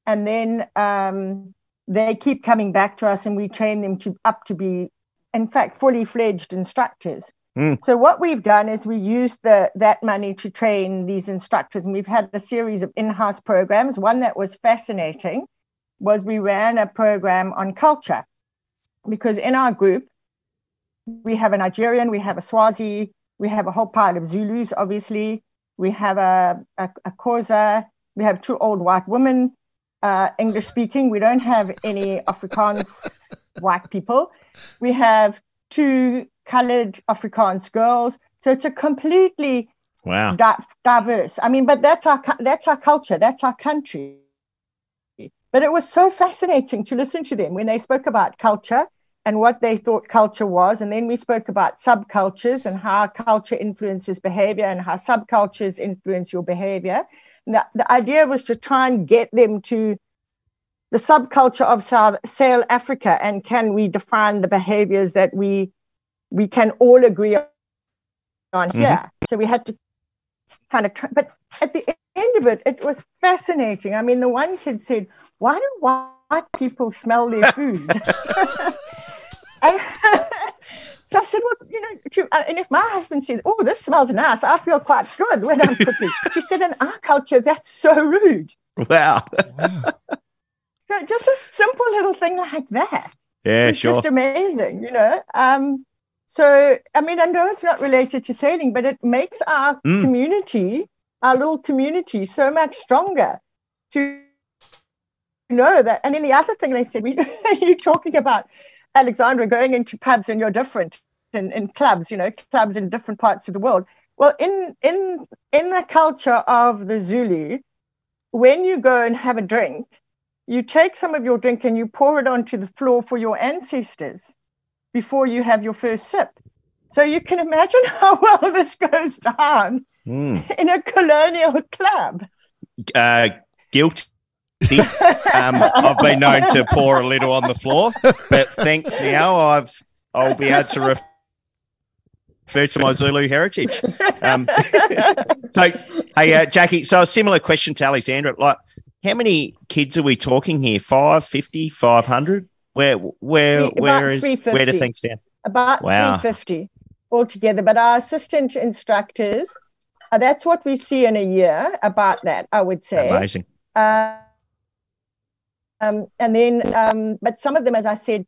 and then um, they keep coming back to us, and we train them to up to be, in fact, fully fledged instructors. So what we've done is we used the that money to train these instructors, and we've had a series of in-house programs. One that was fascinating was we ran a program on culture, because in our group we have a Nigerian, we have a Swazi, we have a whole pile of Zulus, obviously, we have a a, a Xhosa, we have two old white women, uh, English speaking. We don't have any Afrikaans white people. We have two colored Afrikaans girls. So it's a completely Wow. di- diverse. I mean, but that's our that's our culture, that's our country. But it was so fascinating to listen to them when they spoke about culture and what they thought culture was, and then we spoke about subcultures and how culture influences behavior and how subcultures influence your behavior. And the, the idea was to try and get them to the subculture of South Sail Africa, and can we define the behaviors that we we can all agree on here? So we had to kind of try, but at the end of it, it was fascinating. I mean, the one kid said, "Why do white people smell their food?" and so I said, "Well, you know," uh, and if my husband says, "Oh, this smells nice," I feel quite good when I'm cooking. she said, "In our culture, that's so rude." Wow. So just a simple little thing like that. Yeah, it's sure. just amazing, you know. Um, so I mean, I know it's not related to sailing, but it makes our Mm. community, our little community, so much stronger to know that. And then the other thing they said, we, you're talking about Alexandra going into pubs, and you're different in, in clubs, you know, clubs in different parts of the world. Well, in in in the culture of the Zulu, when you go and have a drink, you take some of your drink and you pour it onto the floor for your ancestors before you have your first sip. So you can imagine how well this goes down Mm. in a colonial club. Uh, guilty um, I've been known to pour a little on the floor, but thanks now, I've I'll be able to refer to my Zulu heritage. Um, so, hey, uh, Jackie. So a similar question to Alexandra. Like, how many kids are we talking here? Five, 50, 500? Where, where, where is where do things stand? about Wow. 350 altogether. But our assistant instructors, uh, that's what we see in a year about that, I would say. Amazing. Uh, um, and then, um, but some of them, as I said,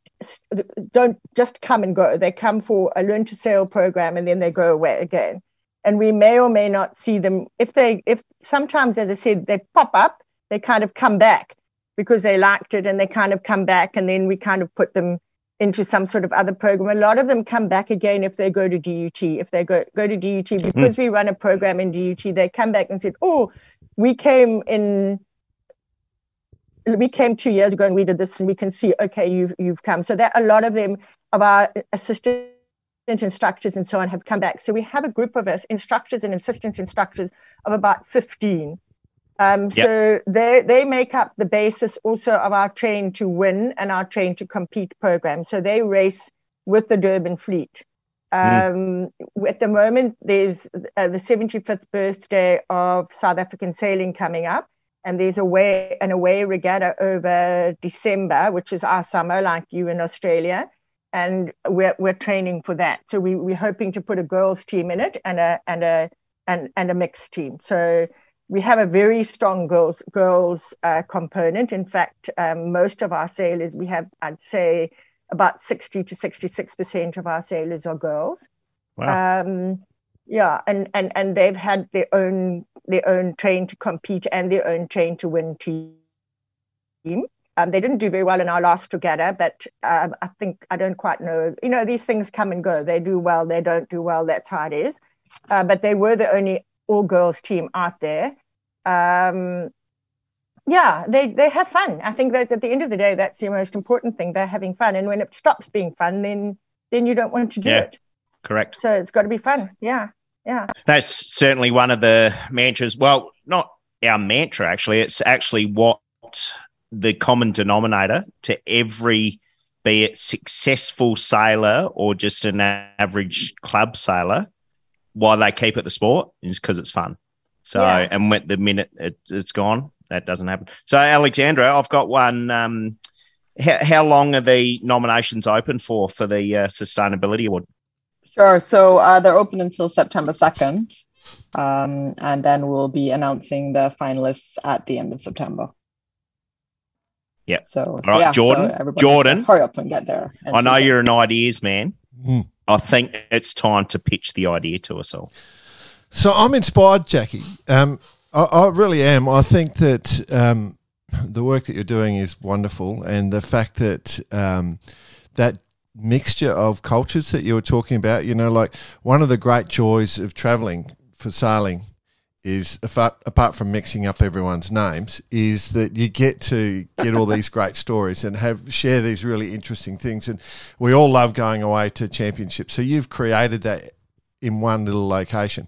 don't just come and go. They come for a learn to sail program and then they go away again. And we may or may not see them if they, if sometimes, as I said, they pop up, they kind of come back because they liked it and they kind of come back and then we kind of put them into some sort of other program. A lot of them come back again if they go to DUT. If they go, go to DUT, hmm. because we run a program in DUT, they come back and said, oh, we came in we came two years ago and we did this and we can see okay you've you've come so that a lot of them of our assistant instructors and so on have come back so we have a group of us instructors and assistant instructors of about 15 um, so they they make up the basis also of our train to win and our train to compete program. So they race with the durban fleet. Um, at the moment there's uh, the 75th birthday of south african sailing coming up. And there's a way an away regatta over December, which is our summer, like you in Australia, and we're we're training for that. So we we're hoping to put a girls team in it and a and a and and a mixed team. So we have a very strong girls girls uh, component. In fact, um, most of our sailors we have, I'd say, about sixty to sixty six percent of our sailors are girls. Wow. Um, yeah, and, and and they've had their own their own train to compete and their own train to win team. Um, they didn't do very well in our last regatta, but um, I think I don't quite know. You know, these things come and go. They do well, they don't do well. That's how it is. Uh, but they were the only all girls team out there. Um, yeah, they they have fun. I think that at the end of the day, that's the most important thing. They're having fun, and when it stops being fun, then then you don't want to do Yeah. it. Correct. So it's got to be fun. Yeah, yeah. That's certainly one of the mantras. Well, not our mantra, actually. It's actually what the common denominator to every, be it successful sailor or just an average club sailor, why they keep at the sport is because it's fun. So, Yeah. and when the minute it, it's gone, that doesn't happen. So, Alexandra, I've got one. Um, how, how long are the nominations open for for the uh, sustainability award? Sure. So uh, they're open until September 2nd. Um, and then we'll be announcing the finalists at the end of September. Yep. So, so right, yeah, Jordan, so everybody Jordan. hurry up and get there. and I know you're an ideas man. Mm. I think it's time to pitch the idea to us all. So I'm inspired, Jackie. Um, I, I really am. I think that um, the work that you're doing is wonderful, and the fact that um, that mixture of cultures that you were talking about, you know, like one of the great joys of traveling for sailing is apart, apart from mixing up everyone's names is that you get to get all these great stories and have share these really interesting things. And we all love going away to championships. So you've created that in one little location.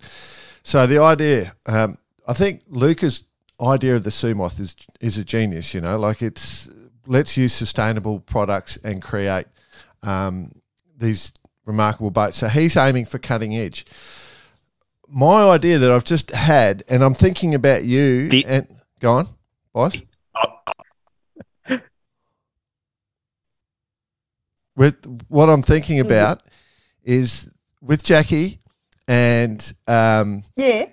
So the idea um, i think luca's idea of the SuMoth is is a genius you know like it's let's use sustainable products and create um, these remarkable boats. So he's aiming for cutting edge my idea that I've just had, and I'm thinking about you. The- and go on, boss. With what I'm thinking about is with Jackie and um, Yeah.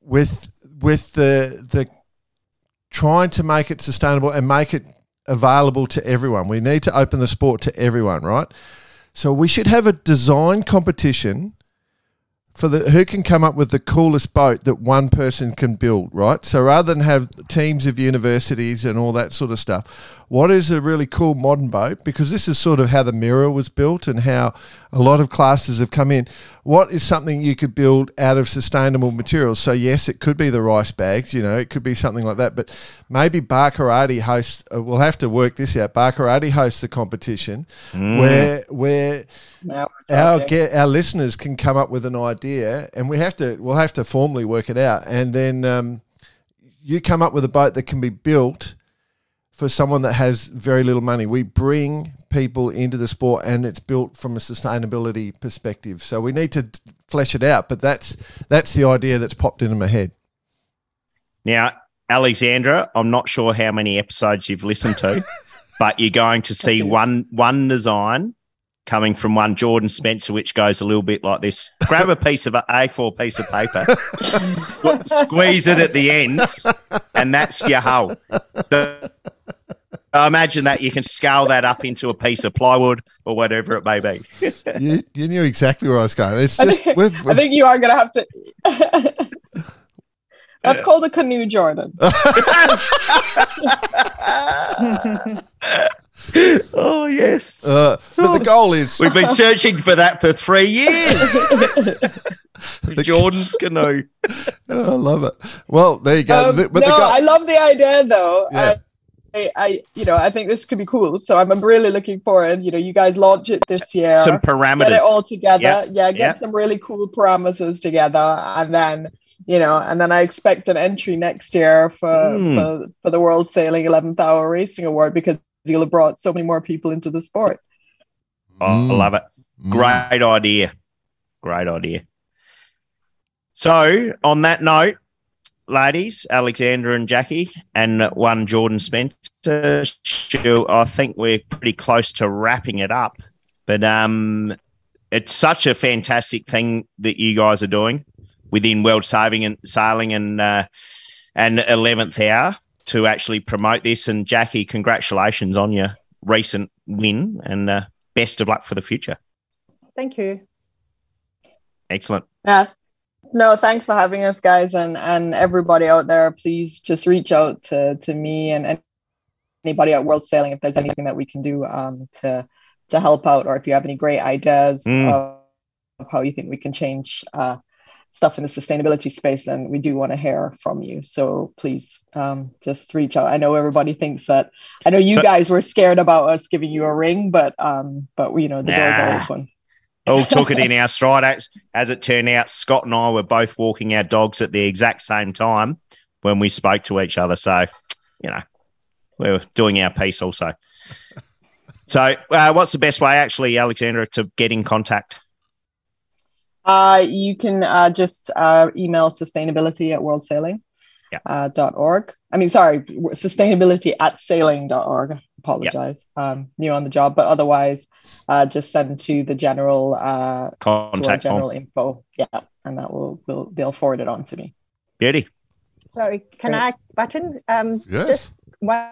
with with the the trying to make it sustainable and make it available to everyone. We need to open the sport to everyone, right? So we should have a design competition for the who can come up with the coolest boat that one person can build, right? So rather than have teams of universities and all that sort of stuff, what is a really cool modern boat? Because this is sort of how the mirror was built and how a lot of classes have come in. What is something you could build out of sustainable materials? So yes, it could be the rice bags, you know, it could be something like that. But maybe Barkarati hosts. Uh, we'll have to work this out. Barkarati hosts the competition where where Now our get our listeners can come up with an idea, and we have to we'll have to formally work it out, and then um, you come up with a boat that can be built for someone that has very little money. We bring people into the sport, and it's built from a sustainability perspective. So we need to flesh it out. But that's that's the idea that's popped into my head. Now, Alexandra, I'm not sure how many episodes you've listened to, but you're going to see one one design coming from one Jordan Spencer, which goes a little bit like this. Grab a piece of a A4 piece of paper, squeeze it at the ends, and that's your hull. So I imagine that you can scale that up into a piece of plywood or whatever it may be. you, you knew exactly where I was going. It's I just think, we've, I think you are going to have to. That's called a canoe, Jordan. oh yes. uh, but the goal is We've been searching for that for three years. Jordan's canoe. Oh, I love it. Well, there you go. Um, The- but no, the goal, I love the idea though. Yeah. I, I, you know, I think this could be cool. So I'm really looking forward. You know, you guys launch it this year. Some get parameters. it all together. Yeah, Yeah, get yeah. some really cool parameters together, and then you know, and then I expect an entry next year for Mm. for, for the World Sailing 11th Hour Racing Award because you'll have brought so many more people into the sport. Oh, I Mm. love it. Mm. Great idea. Great idea. So, on that note, ladies, Alexandra and Jackie, and one Jordan Spencer, I think we're pretty close to wrapping it up. But um, it's such a fantastic thing that you guys are doing within World Saving and Sailing and uh, and Eleventh Hour to actually promote this. And Jackie, congratulations on your recent win, and uh, best of luck for the future. Thank you. Excellent. Yeah. No, thanks for having us, guys, and and everybody out there. Please just reach out to to me and anybody at World Sailing if there's anything that we can do um, to to help out, or if you have any great ideas Mm. of, of how you think we can change uh, stuff in the sustainability space, then we do want to hear from you. So please um, just reach out. I know everybody thinks that. I know you So- guys were scared about us giving you a ring, but um, but you know the doors Nah. are open. All took it in our stride. As, as it turned out, Scott and I were both walking our dogs at the exact same time when we spoke to each other. So, you know, we were doing our piece also. So, uh, what's the best way, actually, Alexandra, to get in contact? Uh, you can uh, just uh, email sustainability at worldsailing. Yeah. Uh, dot org. I mean, sorry, sustainability at sailing.org. Apologize. Um, new on the job, but otherwise, uh, just send to the general uh, Contact general form. info. Yeah, and that will will they'll forward it on to me. Beauty. Sorry, can Great. I button? Um, Yes. Just one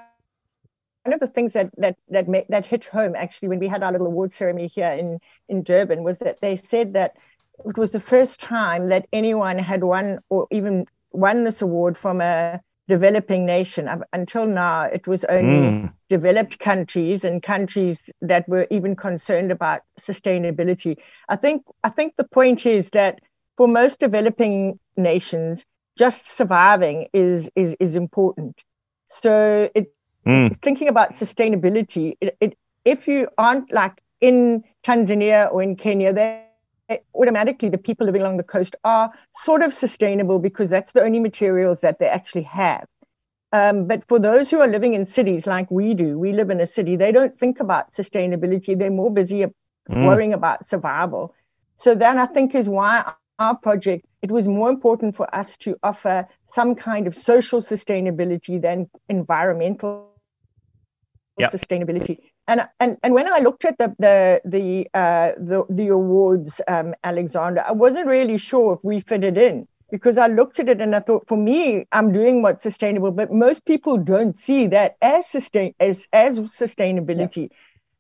one of the things that that that ma- that hit home actually when we had our little award ceremony here in in Durban was that they said that it was the first time that anyone had won or even won this award from a developing nation. Until now, it was only Mm. developed countries and countries that were even concerned about sustainability. I think I think the point is that for most developing nations, just surviving is is is important. So it Mm. thinking about sustainability, it, it if you aren't like in Tanzania or in Kenya, they automatically the people living along the coast are sort of sustainable because that's the only materials that they actually have. Um, but for those who are living in cities like we do, we live in a city, they don't think about sustainability. They're more busy Mm. worrying about survival. So that I think is why our project, it was more important for us to offer some kind of social sustainability than environmental Yep. sustainability. And, and and when I looked at the the the uh, the, the awards, um, Alexander, I wasn't really sure if we fitted in because I looked at it and I thought, for me, I'm doing what's sustainable, but most people don't see that as sustain as as sustainability.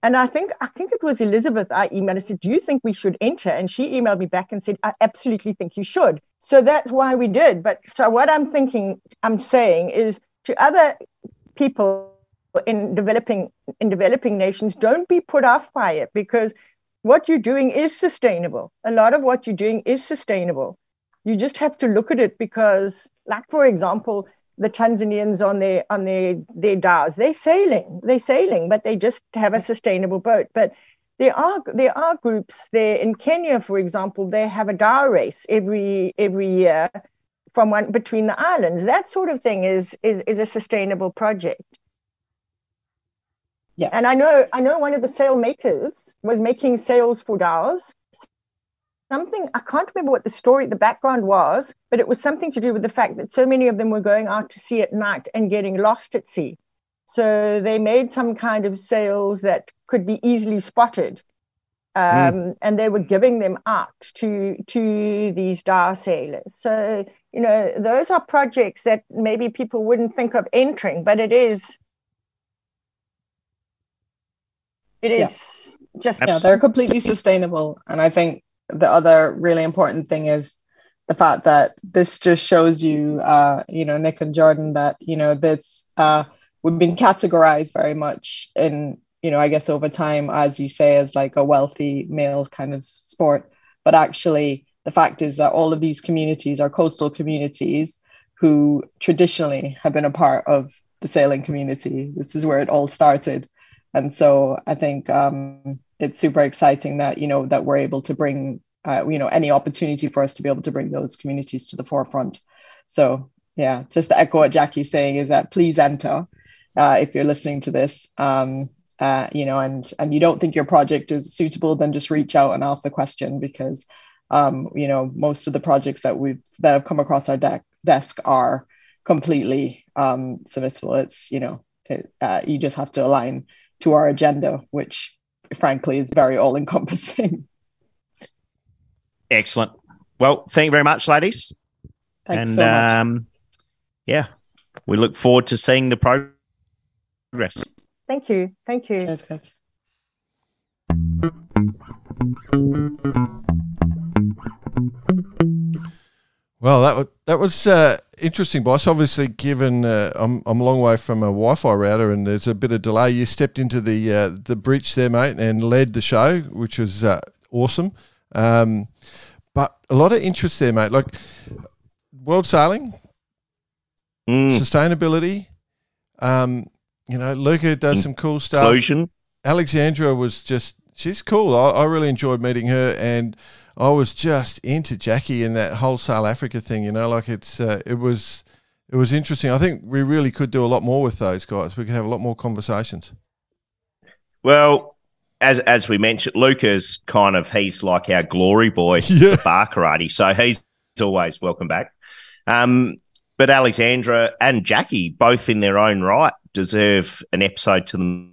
And I think I think it was Elizabeth I emailed. I said, "Do you think we should enter?" And she emailed me back and said, "I absolutely think you should." So that's why we did. But so what I'm thinking, I'm saying is to other people in developing in developing nations, don't be put off by it because what you're doing is sustainable. A lot of what you're doing is sustainable. You just have to look at it because, like for example, the Tanzanians on their on their their dhows, they're sailing, they're sailing, but they just have a sustainable boat. But there are there are groups there in Kenya, for example, they have a dhow race every every year from one between the islands. That sort of thing is is is a sustainable project. Yeah. And I know I know one of the sail makers was making sails for dhows. Something I can't remember what the story, the background was, but it was something to do with the fact that so many of them were going out to sea at night and getting lost at sea. So they made some kind of sails that could be easily spotted. Um, mm. And they were giving them out to to these dhow sailors. So you know those are projects that maybe people wouldn't think of entering, but it is it is yeah. just yeah they're completely sustainable and i think the other really important thing is the fact that this just shows you uh you know nick and jordan that you know that's uh we've been categorized very much in you know i guess over time as you say as like a wealthy male kind of sport. But actually the fact is that all of these communities are coastal communities who traditionally have been a part of the sailing community. This is where it all started and so I think um, it's super exciting that you know that we're able to bring uh, you know any opportunity for us to be able to bring those communities to the forefront. So yeah, just to echo what Jackie's saying is that please enter uh, if you're listening to this. Um, uh, you know, and and you don't think your project is suitable, then just reach out and ask the question because um, you know most of the projects that we've that have come across our de- desk are completely um, submissible. It's you know it, uh, you just have to align to our agenda, which frankly is very all encompassing. Excellent. Well, thank you very much, ladies. Thanks and so um, yeah, we look forward to seeing the progress. Thank you. Thank you. Cheers, guys. Well, that was that was uh, interesting, boss. Obviously, given uh, I'm I'm a long way from a Wi-Fi router, and there's a bit of delay. You stepped into the uh, the breach there, mate, and led the show, which was uh, awesome. Um, but a lot of interest there, mate. Like world sailing, mm. sustainability. Um, you know, Luca does some cool stuff. Inclusion. Alexandra was just she's cool. I, I really enjoyed meeting her and I was just into Jackie and that whole Sail Africa thing. You know, like it's uh, it was it was interesting. I think we really could do a lot more with those guys. We could have a lot more conversations. Well, as as we mentioned, Luca's kind of he's like our glory boy, yeah. Barkarati. So he's always welcome back. Um, but Alexandra and Jackie, both in their own right, deserve an episode to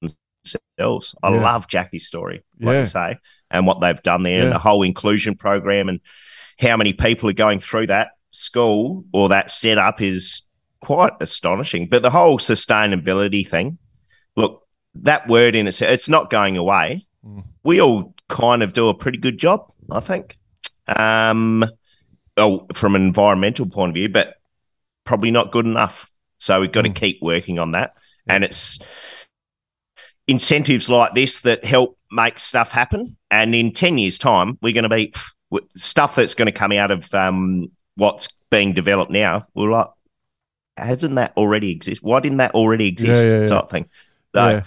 themselves. I yeah. love Jackie's story, like yeah. I say and what they've done there, yeah. and the whole inclusion program, and how many people are going through that school or that setup is quite astonishing. But the whole sustainability thing, look, that word in itself, it's not going away. Mm. We all kind of do a pretty good job, I think. Um, oh, from an environmental point of view, but probably not good enough. So we've got mm. to keep working on that. And it's incentives like this that help make stuff happen. And in 10 years' time, we're going to be stuff that's going to come out of um, what's being developed now. We're like, hasn't that already exist? Why didn't that already exist? Yeah, yeah, yeah. Type thing. So, yeah.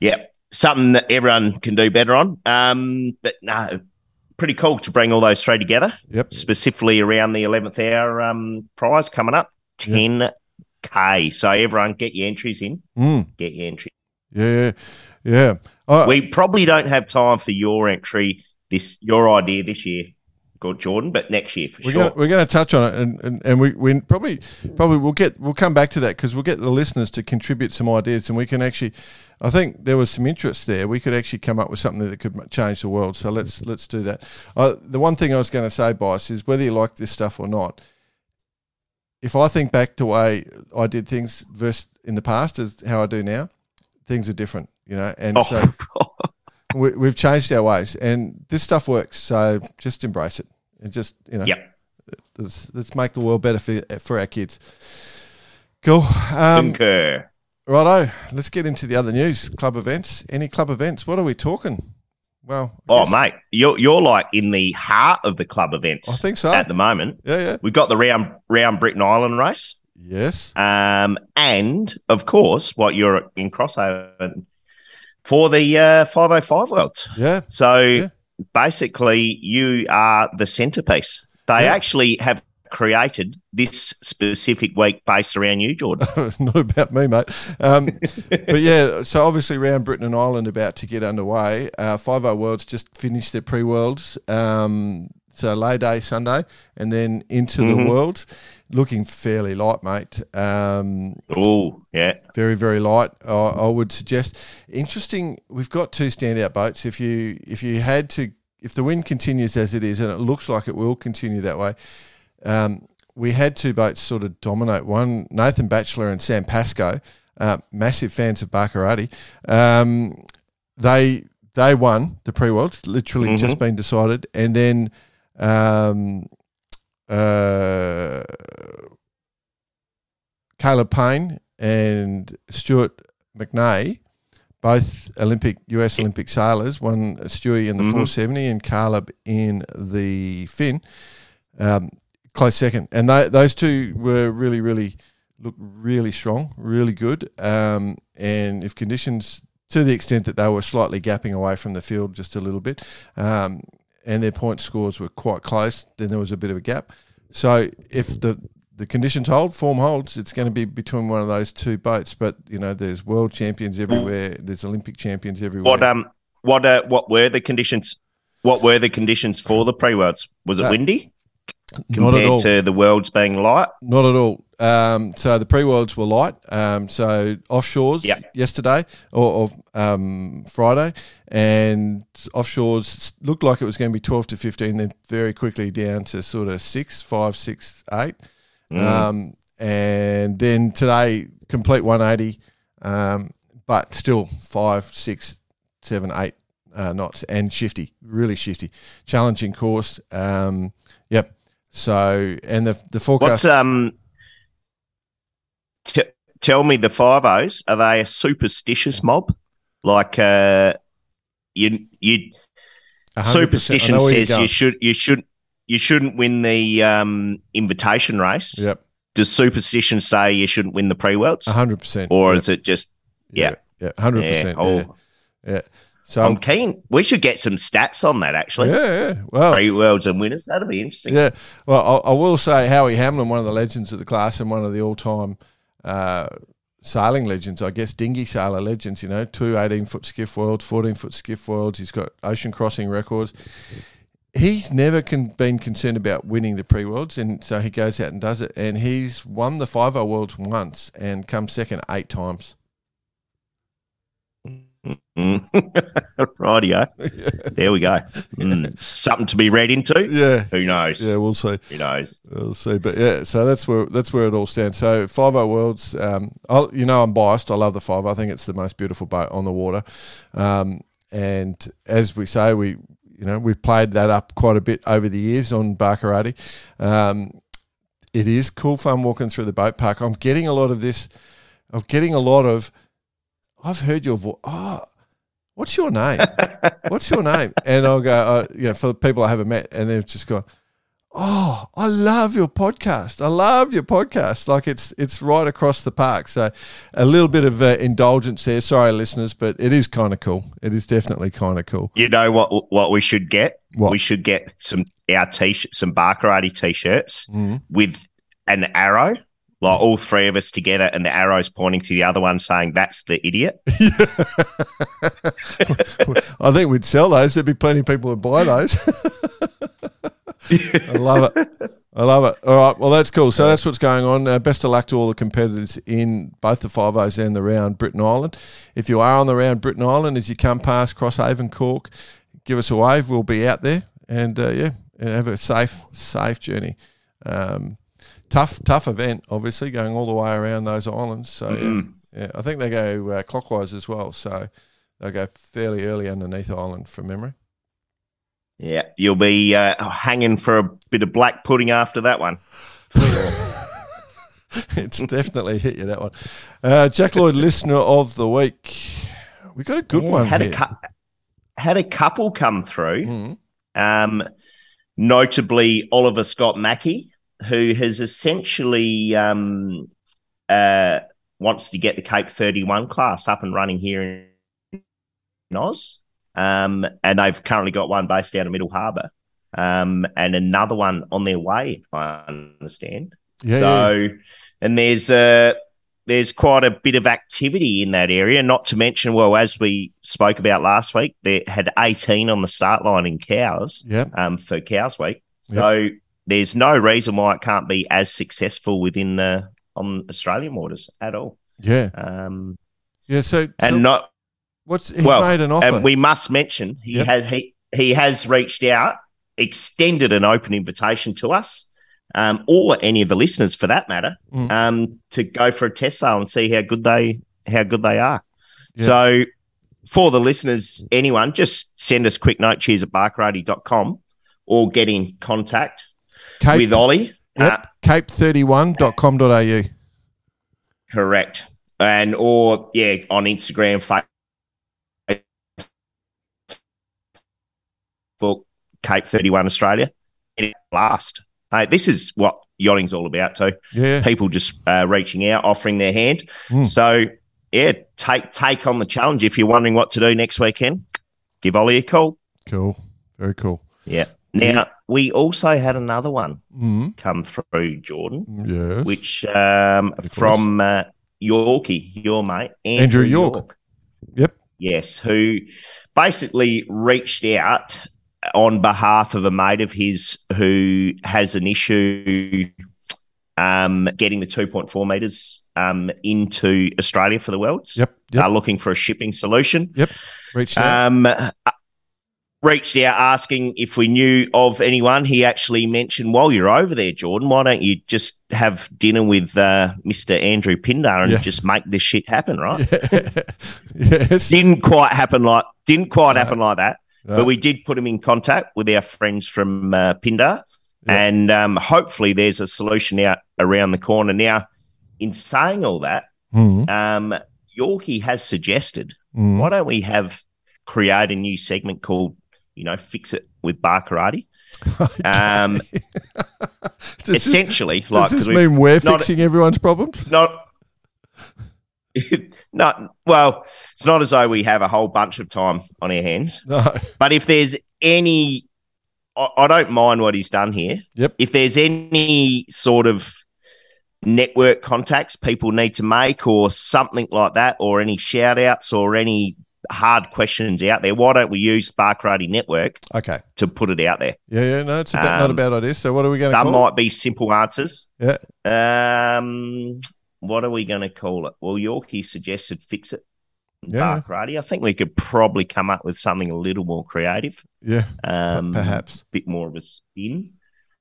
yeah. something that everyone can do better on. Um, but no, pretty cool to bring all those three together. Yep. Specifically around the 11th hour um, prize coming up, 10K. Yep. So everyone get your entries in. Mm. Get your entry. Yeah, yeah. Uh, we probably don't have time for your entry this your idea this year, Jordan, but next year for we're sure. Gonna, we're going to touch on it, and, and, and we, we probably probably we'll get we'll come back to that because we'll get the listeners to contribute some ideas, and we can actually. I think there was some interest there. We could actually come up with something that could change the world. So let's let's do that. Uh, the one thing I was going to say, Bice, is whether you like this stuff or not. If I think back to the way I did things versus in the past as how I do now, things are different, you know, and oh. so we, have changed our ways, and this stuff works. So just embrace it, and just you know, yep. let's let's make the world better for for our kids. Cool. Um, Concur. Righto. Let's get into the other news. Club events. Any club events? What are we talking? Well, oh mate, you're you're like in the heart of the club events. I think so at the moment. Yeah, yeah. We've got the round round Britain Ireland race. Yes. Um, and of course, what you're in crossover for the uh, 505 Worlds. Yeah. So yeah. basically, you are the centerpiece. They yeah. actually have created this specific week based around you, Jordan? Not about me, mate. Um, but yeah, so obviously around Britain and Ireland about to get underway. Uh, Five O Worlds just finished their pre-worlds. Um, so lay day Sunday, and then into Mhm. the worlds, looking fairly light, mate. Um, Oh, yeah. very very light. I, I would suggest. Interesting. We've got two standout boats. If you if you had to, if the wind continues as it is, and it looks like it will continue that way, um, we had two boats sort of dominate. One Nathan Batchelor and Sam Pascoe, uh, massive fans of Barkarati. Um, they they won the pre worlds. Literally Mhm. just been decided, and then. Um, uh, Caleb Paine and Stuart McNay, both Olympic US Olympic sailors, won Stewie in the Mhm. 470 and Caleb in the Finn. Um, close second, and they, those two were really, really look really strong, really good. Um, and if conditions, to the extent that they were slightly gapping away from the field just a little bit, um, and their point scores were quite close, then there was a bit of a gap. So if the the conditions hold, form holds, it's going to be between one of those two boats. But you know, there's world champions everywhere. There's Olympic champions everywhere. What um what uh what were the conditions? What were the conditions for the pre worlds? Was it Uh, windy Not at all. Compared to the worlds being light? Not at all. Um, so the pre-worlds were light. Um, so offshores Yep. yesterday or, or um, Friday, and offshores looked like it was going to be twelve to fifteen. Then very quickly down to sort of six, five, six, eight. Mm. Um, and then today, complete 180, um, but still five, six, seven, eight uh, knots and shifty, really shifty, challenging course. Um. So, and the the forecast. What's um? T- tell me the five O's. Are they a superstitious mob? Like uh, you you superstition I know where you're says you should you should you shouldn't win the um invitation race. Yep, Does superstition say you shouldn't win the pre worlds, hundred percent. or yep. is it just yeah? yeah, hundred Yeah. percent. Oh, Yeah. So I'm keen. We should get some stats on that actually. yeah, yeah. Well, Pre worlds and winners. That'll be interesting. Yeah, well, I, I will say Howie Hamlin, one of the legends of the class and one of the all-time uh, sailing legends, I guess, dinghy sailor legends. You know, two 18-foot skiff worlds, 14-foot skiff worlds. He's got ocean crossing records. He's never con- been concerned about winning the pre-worlds, and so he goes out and does it. And he's won the 5 worlds once and come second eight times. Mm. Rightio. There we go. Mm. Something to be read into. Yeah, Who knows? yeah, we'll see. Who knows? We'll see, but yeah, so that's where that's where it all stands. So five O worlds, um, I'll, you know, I'm biased. I love the five. I think it's the most beautiful boat on the water, um, and as we say, we you know we've played that up quite a bit over the years on Barkarati. Um, it is cool fun walking through the boat park. I'm getting a lot of this. I'm getting a lot of. I've heard your voice. Oh, what's your name? what's your name? And I'll go, uh, you know, for the people I haven't met, and they've just gone, oh, I love your podcast. I love your podcast. Like it's it's right across the park. So a little bit of uh, indulgence there. Sorry, listeners, but it is kind of cool. It is definitely kind of cool. You know what? What we should get? What? We should get some our t-shirt, some Barkarati t-shirts Mhm. with an arrow, like all three of us together, and the arrow's pointing to the other one, saying "That's the idiot." I think we'd sell those. There'd be plenty of people who'd buy those. I love it. I love it. All right. Well, that's cool. So that's what's going on. Uh, best of luck to all the competitors in both the five O's and the round Britain Ireland. If you are on the round Britain Ireland, as you come past Crosshaven, Cork, give us a wave. We'll be out there, and uh, yeah, have a safe, safe journey. Um, tough, tough event. Obviously, going all the way around those islands. So yeah, Mm. yeah, I think they go uh, clockwise as well. So they'll go fairly early underneath island from memory. Yeah, you'll be uh, hanging for a bit of black pudding after that one. it's definitely hit you that one. Uh, Jack Lloyd, listener of the week. We got a good Yeah, one had here. a cou- had a couple come through. Mm. Um, notably Oliver Scott Mackey, who has essentially um, uh, wants to get the Cape 31 class up and running here in Oz. Um, and they've currently got one based down in Middle Harbour. um, and another one on their way. I understand. Yeah, yeah. so, and there's uh, there's quite a bit of activity in that area. Not to mention, well, as we spoke about last week, they had 18 on the start line in Cowes yeah. um, for Cowes Week. So there's no reason why it can't be as successful within the on Australian waters at all. Yeah. Um, Yeah. So, and so not what's he well, made an offer? and we must mention he Yep. has he he has reached out, extended an open invitation to us, um, or any of the listeners for that matter, Mm. um, to go for a test sale and see how good they how good they are. Yeah. So for the listeners, anyone, just send us a quick note, cheers at barkarati.com or get in contact Cape, with Ollie. yep, Uh, cape31.com.au. correct. And or yeah, on Instagram, Facebook, Cape 31 Australia. And it last. Hey, this is what yachting's all about too. Yeah. People just uh, reaching out, offering their hand. Mm. So yeah, take take on the challenge. If you're wondering what to do next weekend, give Ollie a call. Cool. Very cool. Yeah. Now we also had another one Mm. come through, Jordan, Yeah. which um, from uh, Yorkie, your mate, Andrew, Andrew York. Yep. Yes, who basically reached out on behalf of a mate of his who has an issue um, getting the 2.4 meters um, into Australia for the Worlds. Yep. Yep. Are looking for a shipping solution. Yep. Reached out. Um, uh, reached out asking if we knew of anyone. He actually mentioned, while you're over there, Jordan, why don't you just have dinner with uh, Mr. Andrew Pindar and Yeah. just make this shit happen, right? yes. Didn't quite happen like didn't quite No. happen like that, No. but we did put him in contact with our friends from uh, Pindar, Yeah. and um, hopefully there's a solution out around the corner. Now, in saying all that, Mm. um, Yorkie has suggested Mm. why don't we have create a new segment called you know fix it with Barkarati um Does this, essentially does like this mean we're not- fixing everyone's problems? not not well it's not as though we have a whole bunch of time on our hands No. but if there's any I, I don't mind what he's done here Yep. if there's any sort of network contacts people need to make or something like that or any shout outs or any hard questions out there why don't we use Barkarati Network Okay. to put it out there Yeah, yeah. No, it's a bit, not a Um, bad idea. So what are we going to That might be simple answers. Yeah. Um, what are we going to call it? Well, Yorkie suggested fix it. Yeah. Barkarati. I think we could probably come up with something a little more creative. Yeah, um, perhaps. A bit more of a spin.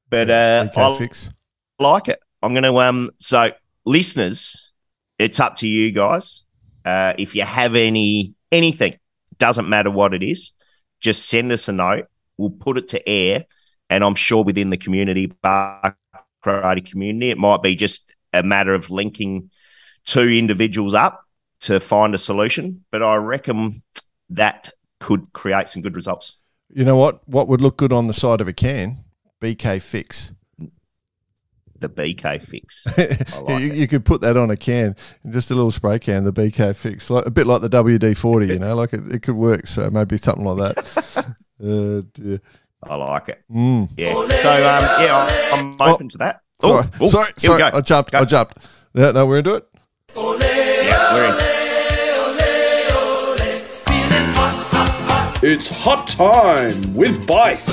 But Yeah, uh, I fix. like it. I'm going to um. So listeners, it's up to you guys. Uh, if you have any anything, doesn't matter what it is, just send us a note. We'll put it to air, and I'm sure within the community, bar karate community, it might be just a matter of linking two individuals up to find a solution. But I reckon that could create some good results. You know what? What would look good on the side of a can? BK fix. The BK fix. like you, you could put that on a can, just a little spray can, the BK fix, like a bit like the WD forty. You know, like it, it could work. So maybe something like that. uh, dear. I like it. Mm. Yeah. So um, yeah, I- I'm Oh, open to that. Sorry, Oh, oh, sorry, here sorry. we go. I jumped. Go. I jumped. Yeah, no, we're into it. Yeah, we're in. It's hot time with Bice.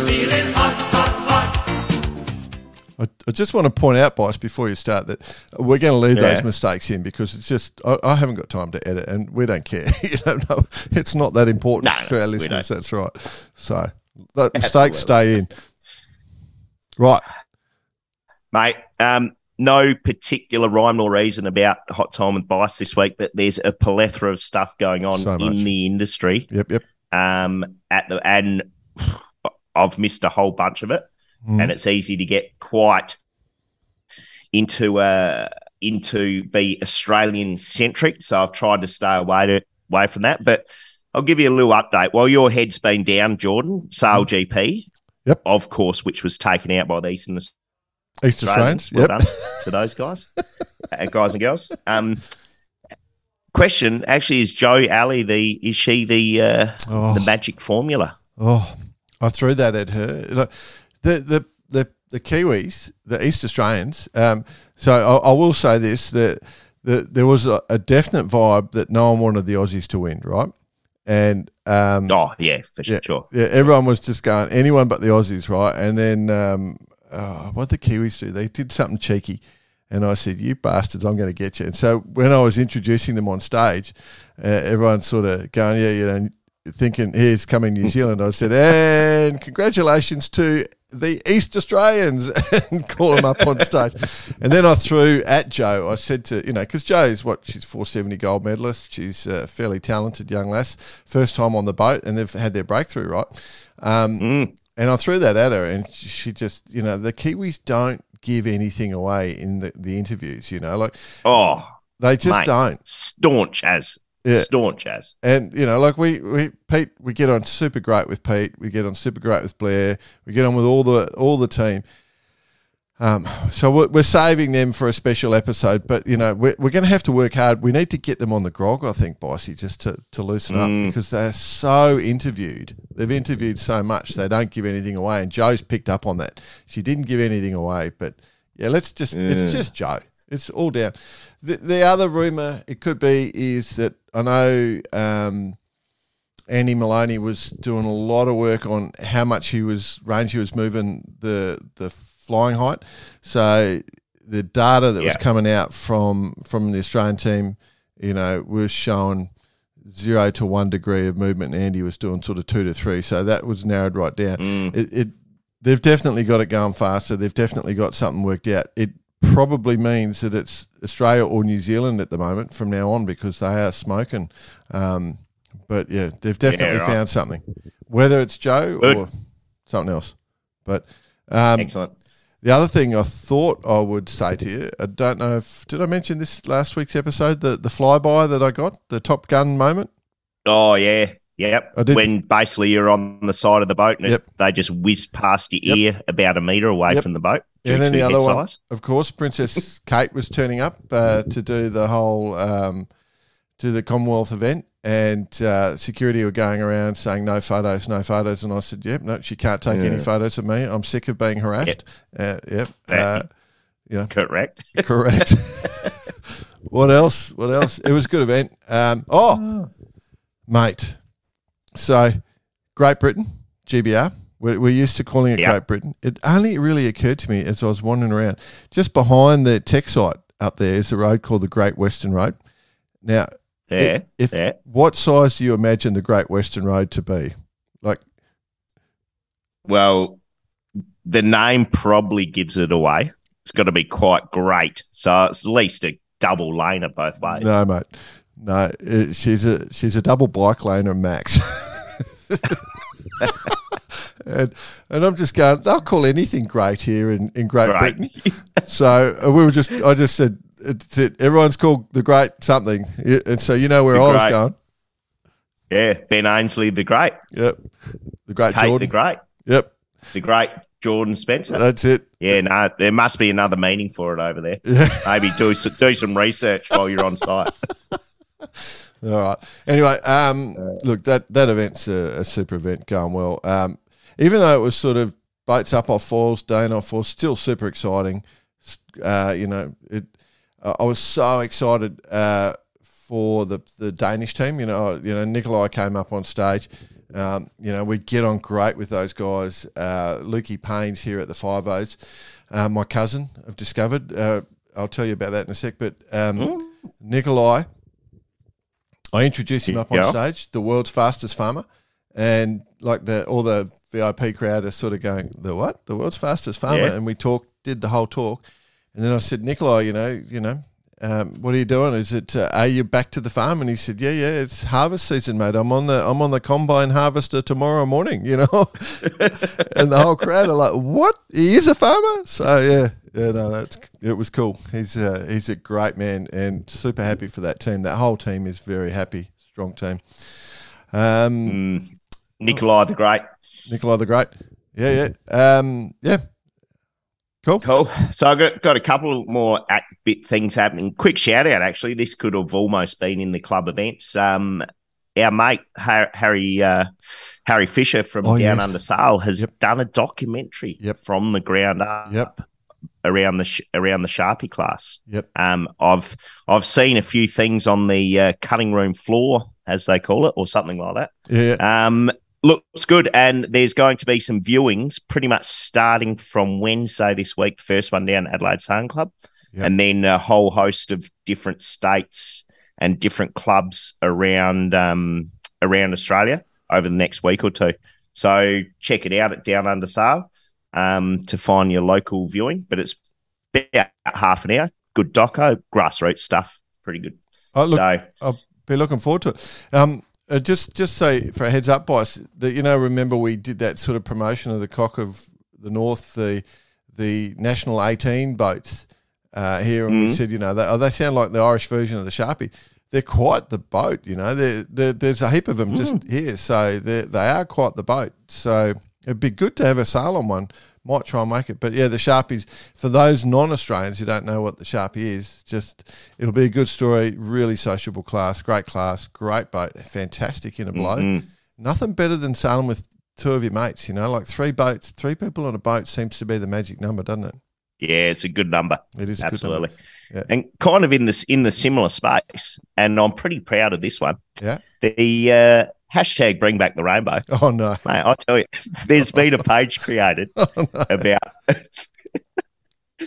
I, I just want to point out, Bice, before you start, that we're going to leave Yeah. those mistakes in because it's just I, I haven't got time to edit, and we don't care. you know, it's not that important No, no, for our listeners. That's right. So that mistakes stay in. Right. mate. Um, no particular rhyme or reason about Hot Time with Bice this week, but there's a plethora of stuff going on So in the industry. Yep. Yep. Um, at the and I've missed a whole bunch of it, Mm. and it's easy to get quite into uh into be Australian centric. So I've tried to stay away to away from that, but. I'll give you a little update. While your head's been down, Jordan, SailGP, Mm. Yep. of course, which was taken out by the Eastern East Australians. Well Yep. to those guys, uh, guys and girls. Um, question actually is Jo Aleh the is she the uh, Oh. the magic formula? Oh, I threw that at her. The the the the Kiwis, the East Australians. Um, so I, I will say this that that there was a, a definite vibe that no one wanted the Aussies to win, right? And um, Oh yeah, for yeah, sure. yeah, everyone was just going anyone but the Aussies, right? And then um, oh, what did the Kiwis do? They did something cheeky, and I said, "You bastards, I'm going to get you." And so when I was introducing them on stage, uh, everyone sort of going, "Yeah, you know." Thinking here's coming New Zealand, I said, and congratulations to the East Australians, and call them up on stage. And then I threw at Jo. I said to you know because Jo's what she's 470 gold medalist. She's a fairly talented young lass. First time on the boat, and they've had their breakthrough right. Um, Mm. and I threw that at her, and she just, you know, the Kiwis don't give anything away in the, the interviews, you know, like Oh, they just Mate. don't. staunch as Yeah. staunch as. And, you know, like we, we, Pete, we get on super great with Pete, we get on super great with Blair, we get on with all the, all the team. Um, so we're, we're saving them for a special episode, but you know we're, we're going to have to work hard. We need to get them on the grog, I think, Bossy, just to, to loosen up Mm. because they're so interviewed. They've interviewed so much they don't give anything away, and Jo's picked up on that. She didn't give anything away, but yeah, let's just it's just Jo. It's all down. The, the other rumor it could be is that I know um, Andy Maloney was doing a lot of work on how much he was range he was moving the the flying height. So the data that was coming out from from the Australian team, you know, was showing zero to one degree of movement, and Andy was doing sort of two to three. So that was narrowed right down. Mm. It, it they've definitely got it going faster. They've definitely got something worked out. It probably means that it's Australia or New Zealand at the moment from now on because they are smoking. Um, but yeah, they've definitely right. found something, whether it's Jo Good. or something else. But um, Excellent. the other thing I thought I would say to you, I don't know if did I mention this last week's episode, the the flyby that I got, the Top Gun moment. Oh yeah, yep. I did- When basically you're on the side of the boat and it- they just whiz past your Yep. ear about a meter away Yep. from the boat. And then the other head one, of course, Princess Kate was turning up uh, to do the whole um, to the Commonwealth event, and uh, security were going around saying no photos, no photos, and I said, "Yep, no, she can't take any photos of me. I'm sick of being harassed." Uh, yep, uh, yeah, Correct. correct. what else? What else? It was a good event. Um, oh, mate. So, Great Britain, GBR. We're, we're used to calling it Yeah. Great Britain. It only really occurred to me as I was wandering around. Just behind the tech site up there is a road called the Great Western Road. Now, Yeah. if yeah. what size do you imagine the Great Western Road to be? Like, Well, the name probably gives it away. It's got to be quite great. So it's at least a double laner both ways. no, mate, no. it- she's a she's a double bike laner, Max. and and I'm just going. They'll call anything great here in, in Great Right. Britain. So uh, we were just. I just said it's it. Everyone's called the Great something, and so you know where The I was going. Yeah. Ben Ainslie, the great. Yep, the Great Kate, Jordan. the great. Yep, The great Jordan Spencer. that's it. yeah, no, there must be another meaning for it over there. Yeah. Maybe do some, do some research while you're on site. All right. Anyway, um, look that that event's a, a super event going well. Um, even though it was sort of boats up off falls, day and off falls, still super exciting. Uh, you know, it. I I was so excited uh, for the the Danish team. You know, you know, Nicolai came up on stage. Um, you know, we get on great with those guys. Uh, Lukey Payne's here at the Five O's. Uh, my cousin, I've discovered. Uh, I'll tell you about that in a sec. But um, Nicolai, I introduced him up on Yeah. stage, the world's fastest farmer, and like the all the VIP crowd are sort of going, "The what? The world's fastest farmer?" Yeah. And we talked, did the whole talk, and then I said, "Nicolai, you know, you know." Um, what are you doing? Is it uh, are you back to the farm? And he said, "Yeah, yeah, it's harvest season, mate. I'm on the I'm on the combine harvester tomorrow morning." You know, and the whole crowd are like, "What? He is a farmer?" So yeah, yeah, no, that's it was cool. He's uh, he's a great man and super happy for that team. That whole team is very happy, strong team. Um, Mm. Nicolai the Great. Nicolai the Great, yeah, yeah, um, yeah, cool. Cool. So I've got, got a couple more at bit things happening. Quick shout out, actually. This could have almost been in the club events. Um, our mate Harry uh, Harry Fisher from Oh, Down yes. Under Sail has Yep. done a documentary Yep. from the ground up Yep. around the sh- around the Sharpie class. Yep. Um, I've I've seen a few things on the uh, cutting room floor, as they call it, or something like that. Yeah. Um, looks good, and there's going to be some viewings pretty much starting from Wednesday this week. First one down Adelaide Sun Club, Yep. and then a whole host of different states and different clubs around um, around Australia over the next week or two. So check it out at Down Under Sail um, to find your local viewing. But it's about half an hour. Good doco, grassroots stuff, pretty good. Oh, look, so I'll be looking forward to it. Um, uh, just just say for a heads up, boss, that you know, remember we did that sort of promotion of the cock of the north, the the national eighteen boats uh, here, and we Mhm. said, you know, they, oh, they sound like the Irish version of the Sharpie. They're quite the boat, you know. They're, they're, there's a heap of them just here, so they they are quite the boat. So it'd be good to have a sail on one. Might try and make it, but yeah, the Sharpies for those non-Australians who don't know what the Sharpie is, just it'll be a good story. Really sociable class, great class, great boat, fantastic in a blow. mhm. Nothing better than sailing with two of your mates. You know, like three boats, three people on a boat seems to be the magic number, doesn't it? yeah, it's a good number. It is Absolutely. Yeah. And kind of in this in the similar space, and I'm pretty proud of this one. Yeah. The uh, hashtag bring back the rainbow. Oh no! Mate, I tell you, there's been a page created Oh, no. about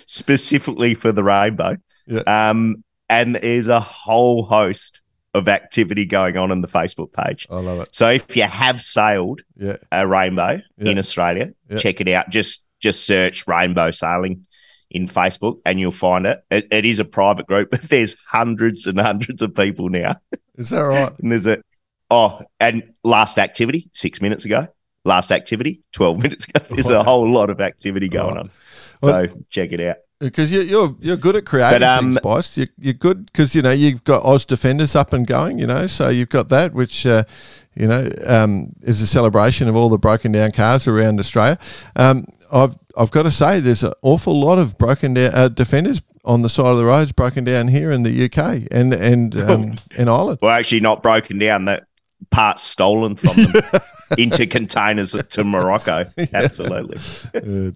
specifically for the rainbow. Yeah. Um, and there's a whole host of activity going on in the Facebook page. I love it. So if you have sailed Yeah, a rainbow Yeah. in Australia, check it out. Just just search rainbow sailing in Facebook and you'll find it. it. It is a private group, but there's hundreds and hundreds of people now. is that right? And there's a oh, and last activity six minutes ago. Last activity twelve minutes ago. There's a whole lot of activity going Right. on. So Well- check it out. Because you, you're you're good at creating But, um, things, boss. You, you're good because you know you've got Oz Defenders up and going. You know, so you've got that, which uh, you know um, is a celebration of all the broken down cars around Australia. Um, I've I've got to say, there's an awful lot of broken down uh, defenders on the side of the roads, broken down here in the UK and and um, in Ireland. Well, actually, not broken down. That parts stolen from them into containers to Morocco. Absolutely. Uh.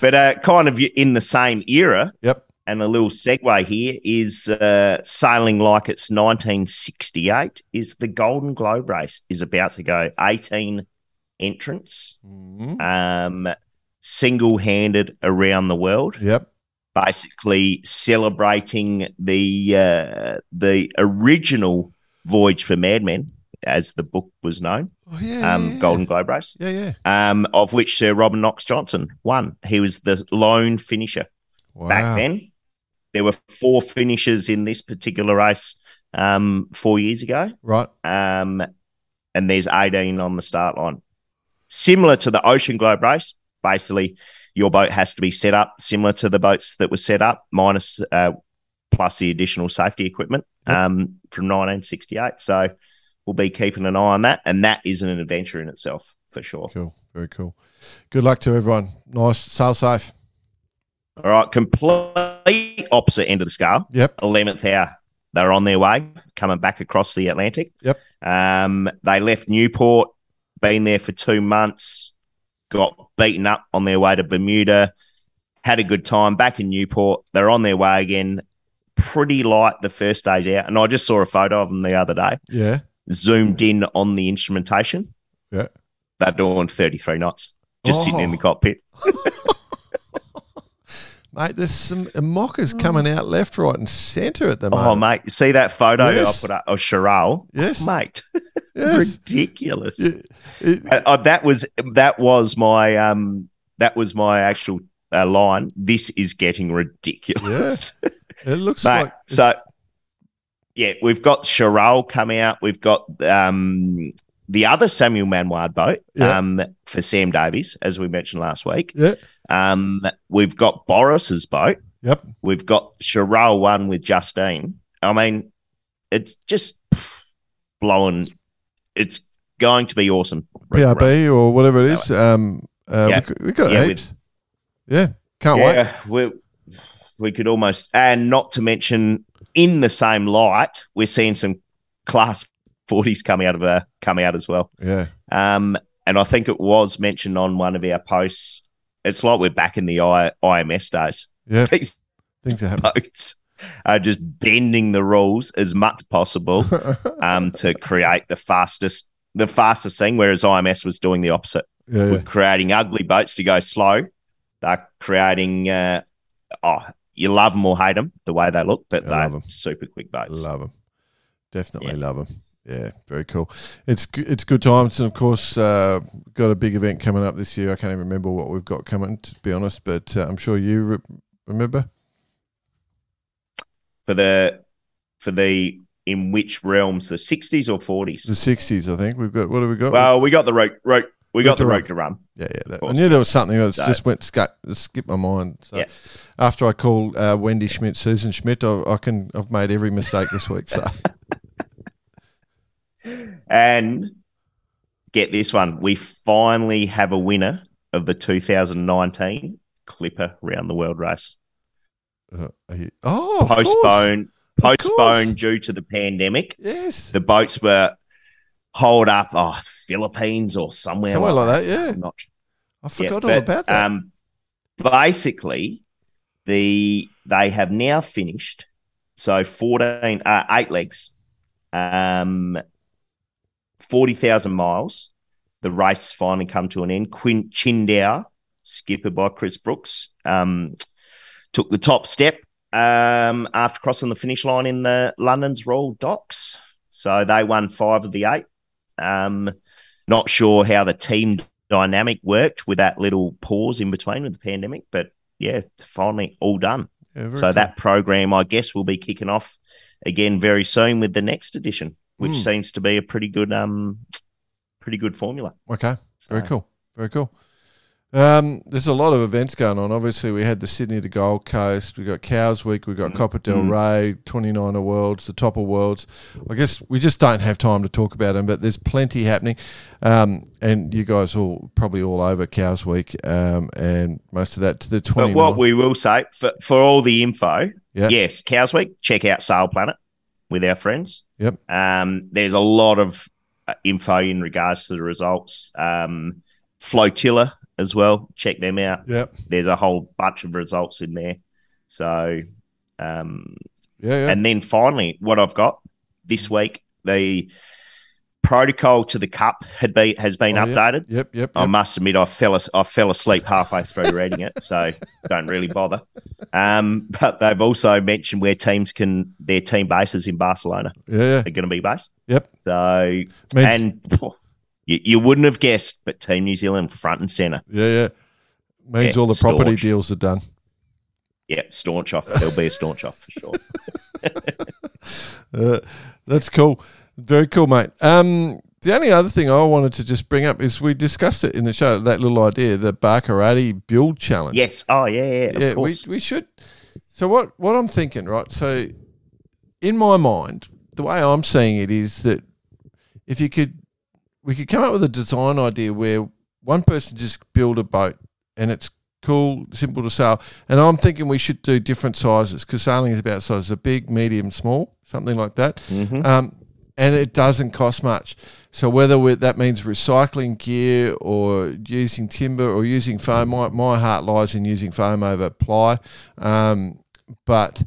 But uh, kind of in the same era, yep. and a little segue here is uh, sailing like it's 1968. Is the Golden Globe race is about to go 18 entrants, Mhm. um, single handed around the world, Yep. basically celebrating the uh, the original Voyage for Madmen, as the book was known, Oh, yeah, um, yeah. Golden Globe race Yeah, yeah. um, of which Sir Robin Knox-Johnston won. He was the lone finisher Wow. back then. There were four finishers in this particular race um, four years ago, Right. um, and there's 18 on the start line. Similar to the Ocean Globe race, basically, your boat has to be set up similar to the boats that were set up, minus uh, plus the additional safety equipment Yep. um, from 1968. So we'll be keeping an eye on that, and that is an adventure in itself for sure. Cool. Very cool. Good luck to everyone. Nice. Sail safe. All right, complete opposite end of the scale. Yep. 11th hour. They're on their way, coming back across the Atlantic. Yep. Um, they left Newport, been there for two months, got beaten up on their way to Bermuda, had a good time back in Newport. They're on their way again. Pretty light the first days out. And I just saw a photo of them the other day, Yeah. Zoomed in on the instrumentation. Yeah. They're doing 33 knots, just sitting in the Oh. cockpit. Mate, there's some mockers coming out left, right, and centre at the moment. Oh, mate, see that photo Yes. I put up of Charal? Yes. mate, Yes. ridiculous. Yeah. It- Uh, uh, that was that was my um that was my actual uh, line. This is getting ridiculous, it looks mate. like so, yeah, we've got Charal come out. We've got um the other Samuel Manuard boat Yeah. um for Sam Davies, as we mentioned last week. yeah, Um, we've got Boris's boat. yep, We've got Charal one with Justine. I mean, it's just blowing. It's going to be awesome. PRB or whatever it is. Um, uh, Yeah. we, got- we got Yeah, heaps. Yeah, can't wait. we we could almost, and not to mention, in the same light, we're seeing some class forties come out of a come out as well. Yeah. Um, and I think it was mentioned on one of our posts. It's like we're back in the I, IMS days. Yeah. These Things are happening. boats are just bending the rules as much as possible um, to create the fastest the fastest thing, whereas IMS was doing the opposite. yeah, We're creating ugly boats to go slow. They're creating uh, oh, you love them or hate them the way they look, but they're super quick boats. Love them. Definitely Yeah. love them. Yeah, very cool. It's it's good times, and of course, uh, got a big event coming up this year. I can't even remember what we've got coming, to be honest, but uh, I'm sure you re- remember. For the for the in which realms, the sixties or forties? The 60s, I think we've got. What have we got? Well, we got the rope, rope we got the rope to run. yeah, yeah. That, I knew there was something that So- just went sca- skipped my mind. So Yeah. after I called uh, Wendy Schmidt, Susan Schmidt, I, I can I've made every mistake this week. So And get this one, we finally have a winner of the 2019 Clipper Round the World race. uh, you- oh. Postponed, postponed due to the pandemic. Yes, The boats were holed up, oh, Philippines or somewhere, somewhere like that. Yeah, not I Yeah, forgot all but, about that. Um, basically, the they have now finished. So fourteen, uh, eight legs, um, forty thousand miles. The race finally come to an end. Qingdao, skipper by Chris Brooks, um, took the top step um, after crossing the finish line in the London's Royal Docks. So they won five of the eight. Um, not sure how the team dynamic worked with that little pause in between with the pandemic, but yeah, finally all done. Yeah, so cool. that program, I guess, will be kicking off again very soon with the next edition, which Mm. seems to be a pretty good, um, pretty good formula. Okay, very So- cool, very cool. Um, there's a lot of events going on. Obviously, we had the Sydney to Gold Coast. We've got Cowes Week. We've got Copa del Mm. Rey, 29er Worlds, the Topper Worlds. I guess we just don't have time to talk about them, but there's plenty happening. Um, and you guys all probably all over Cowes Week, um, and most of that to the But what we will say for, for all the info, Yeah. yes, Cowes Week, check out Sail Planet with our friends. Yep. Um, there's a lot of uh, info in regards to the results. Um, Flotilla as well, check them out. Yep. There's a whole bunch of results in there. So, um, Yeah, yeah. and then finally, what I've got this week, the protocol to the cup had been has been Oh, updated. Yep, yep, I must admit, I fell I fell asleep halfway through reading it, so don't really bother. Um, but they've also mentioned where teams can their team bases in Barcelona Yeah, yeah. are going to be based. Yep. So Means- and you, you wouldn't have guessed, but Team New Zealand front and center. Yeah, yeah. Means Yeah, all the property staunch. deals are done. Yeah, staunch off. There'll be a staunch off for sure. Uh, that's cool. Very cool, mate. Um, the only other thing I wanted to just bring up is we discussed it in the show, that little idea, the Barkarati build challenge. Yes. Oh yeah. Yeah. Of yeah, we, we should. So what what I'm thinking, right? So in my mind, the way I'm seeing it is that if you could, we could come up with a design idea where one person just build a boat and it's cool, simple to sail. And I'm thinking we should do different sizes because sailing is about sizes: a big, medium, small, something like that. Mhm. Um, and it doesn't cost much. So whether we, that means recycling gear or using timber or using foam, my, my heart lies in using foam over ply. Um, but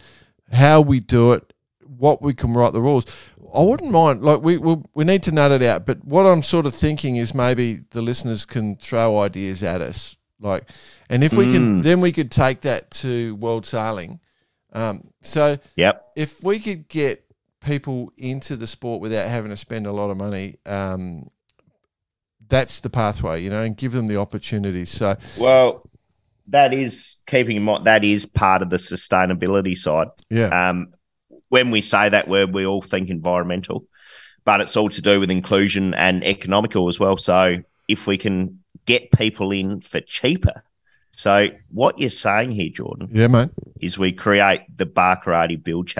how we do it, what we can write the rules, I wouldn't mind. Like we we we need to nut it out. But what I'm sort of thinking is maybe the listeners can throw ideas at us. Like, and if we can, Mm. then we could take that to world sailing. Um, so Yep. if we could get people into the sport without having to spend a lot of money, um, that's the pathway, you know, and give them the opportunities. So, Well, that is keeping in mind that is part of the sustainability side. yeah, Um, when we say that word, we all think environmental, but it's all to do with inclusion and economical as well. So if we can get people in for cheaper, so what you're saying here, Jordan, yeah, mate. is we create the Barkarati Build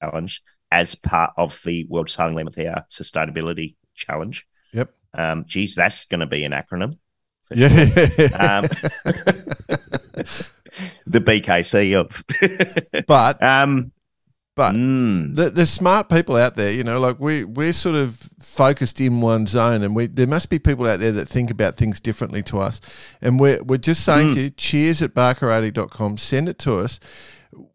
Challenge as part of the World Sailing 11th Hour Sustainability Challenge. Yep. Um, geez, that's going to be an acronym. Yeah. Um, the BKC of. but um, But Mm. th- there's smart people out there, you know, like we we're sort of focused in one zone, and we there must be people out there that think about things differently to us. And we're we're just saying to you, cheers at barkarati.com, send it to us.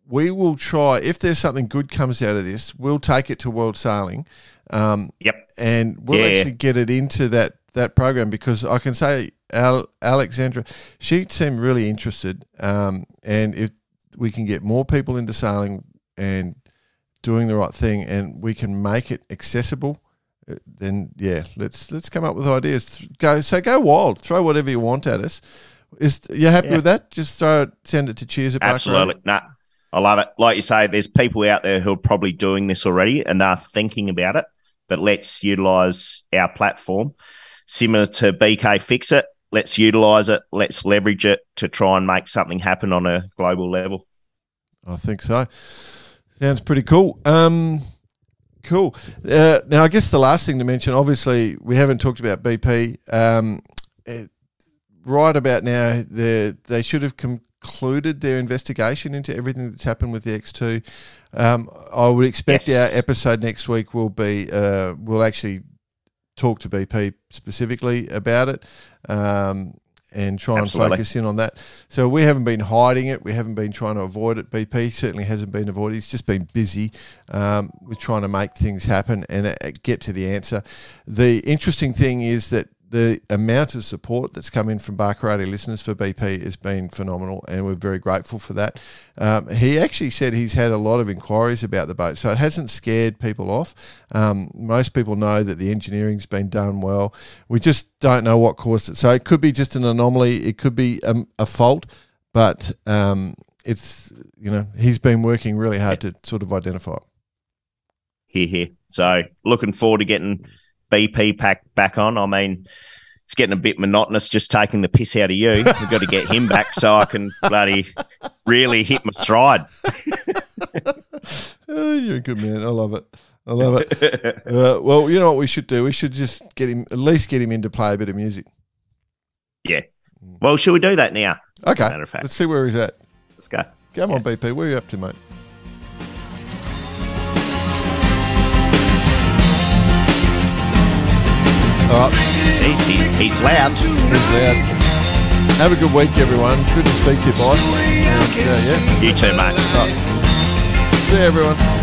We will try if there's something good comes out of this, we'll take it to World Sailing. Um, Yep. and we'll Yeah. actually get it into that that program because I can say Al, Alexandra, she seemed really interested, um, and if we can get more people into sailing and doing the right thing, and we can make it accessible, uh, then yeah, let's let's come up with ideas. Go so go wild, throw whatever you want at us. Is you happy Yeah. with that? Just throw it, send it to Cheers at Absolutely. Nah, I love it. Like you say, there's people out there who are probably doing this already and they're thinking about it, but let's utilize our platform similar to BK Fix It. Let's utilize it. Let's leverage it to try and make something happen on a global level. I think so. Sounds pretty cool. Um, cool. Uh, now, I guess the last thing to mention, obviously, we haven't talked about BP. Um, it, right about now, they they should have concluded their investigation into everything that's happened with the X2. Um, I would expect Yes. our episode next week will be uh, we'll actually talk to BP specifically about it. Um, and try Absolutely. and focus in on that. So we haven't been hiding it. We haven't been trying to avoid it. BP certainly hasn't been avoided. It's just been busy um, with trying to make things happen and uh, get to the answer. The interesting thing is that the amount of support that's come in from Barkarati listeners for BP has been phenomenal, and we're very grateful for that. Um, he actually said he's had a lot of inquiries about the boat, so it hasn't scared people off. Um, most people know that the engineering's been done well. We just don't know what caused it. So it could be just an anomaly, it could be um, a fault, but um, it's you know he's been working really hard to sort of identify it. Here, here. So looking forward to getting BP pack back on. I mean, it's getting a bit monotonous just taking the piss out of you. We've got to get him back so I can bloody really hit my stride. Oh, you're a good man. I love it. I love it. uh, well, you know what we should do? We should just get him, at least get him in to play a bit of music. yeah. Well, should we do that now? Okay. Matter of fact. Let's see where he's at. Let's go. Come on, BP. Where are you up to, mate? All right. He's, he, he's loud. He's loud. Have a good week, everyone. Good to speak to you, boss. And, uh, yeah. You too, mate. Right. See you, everyone.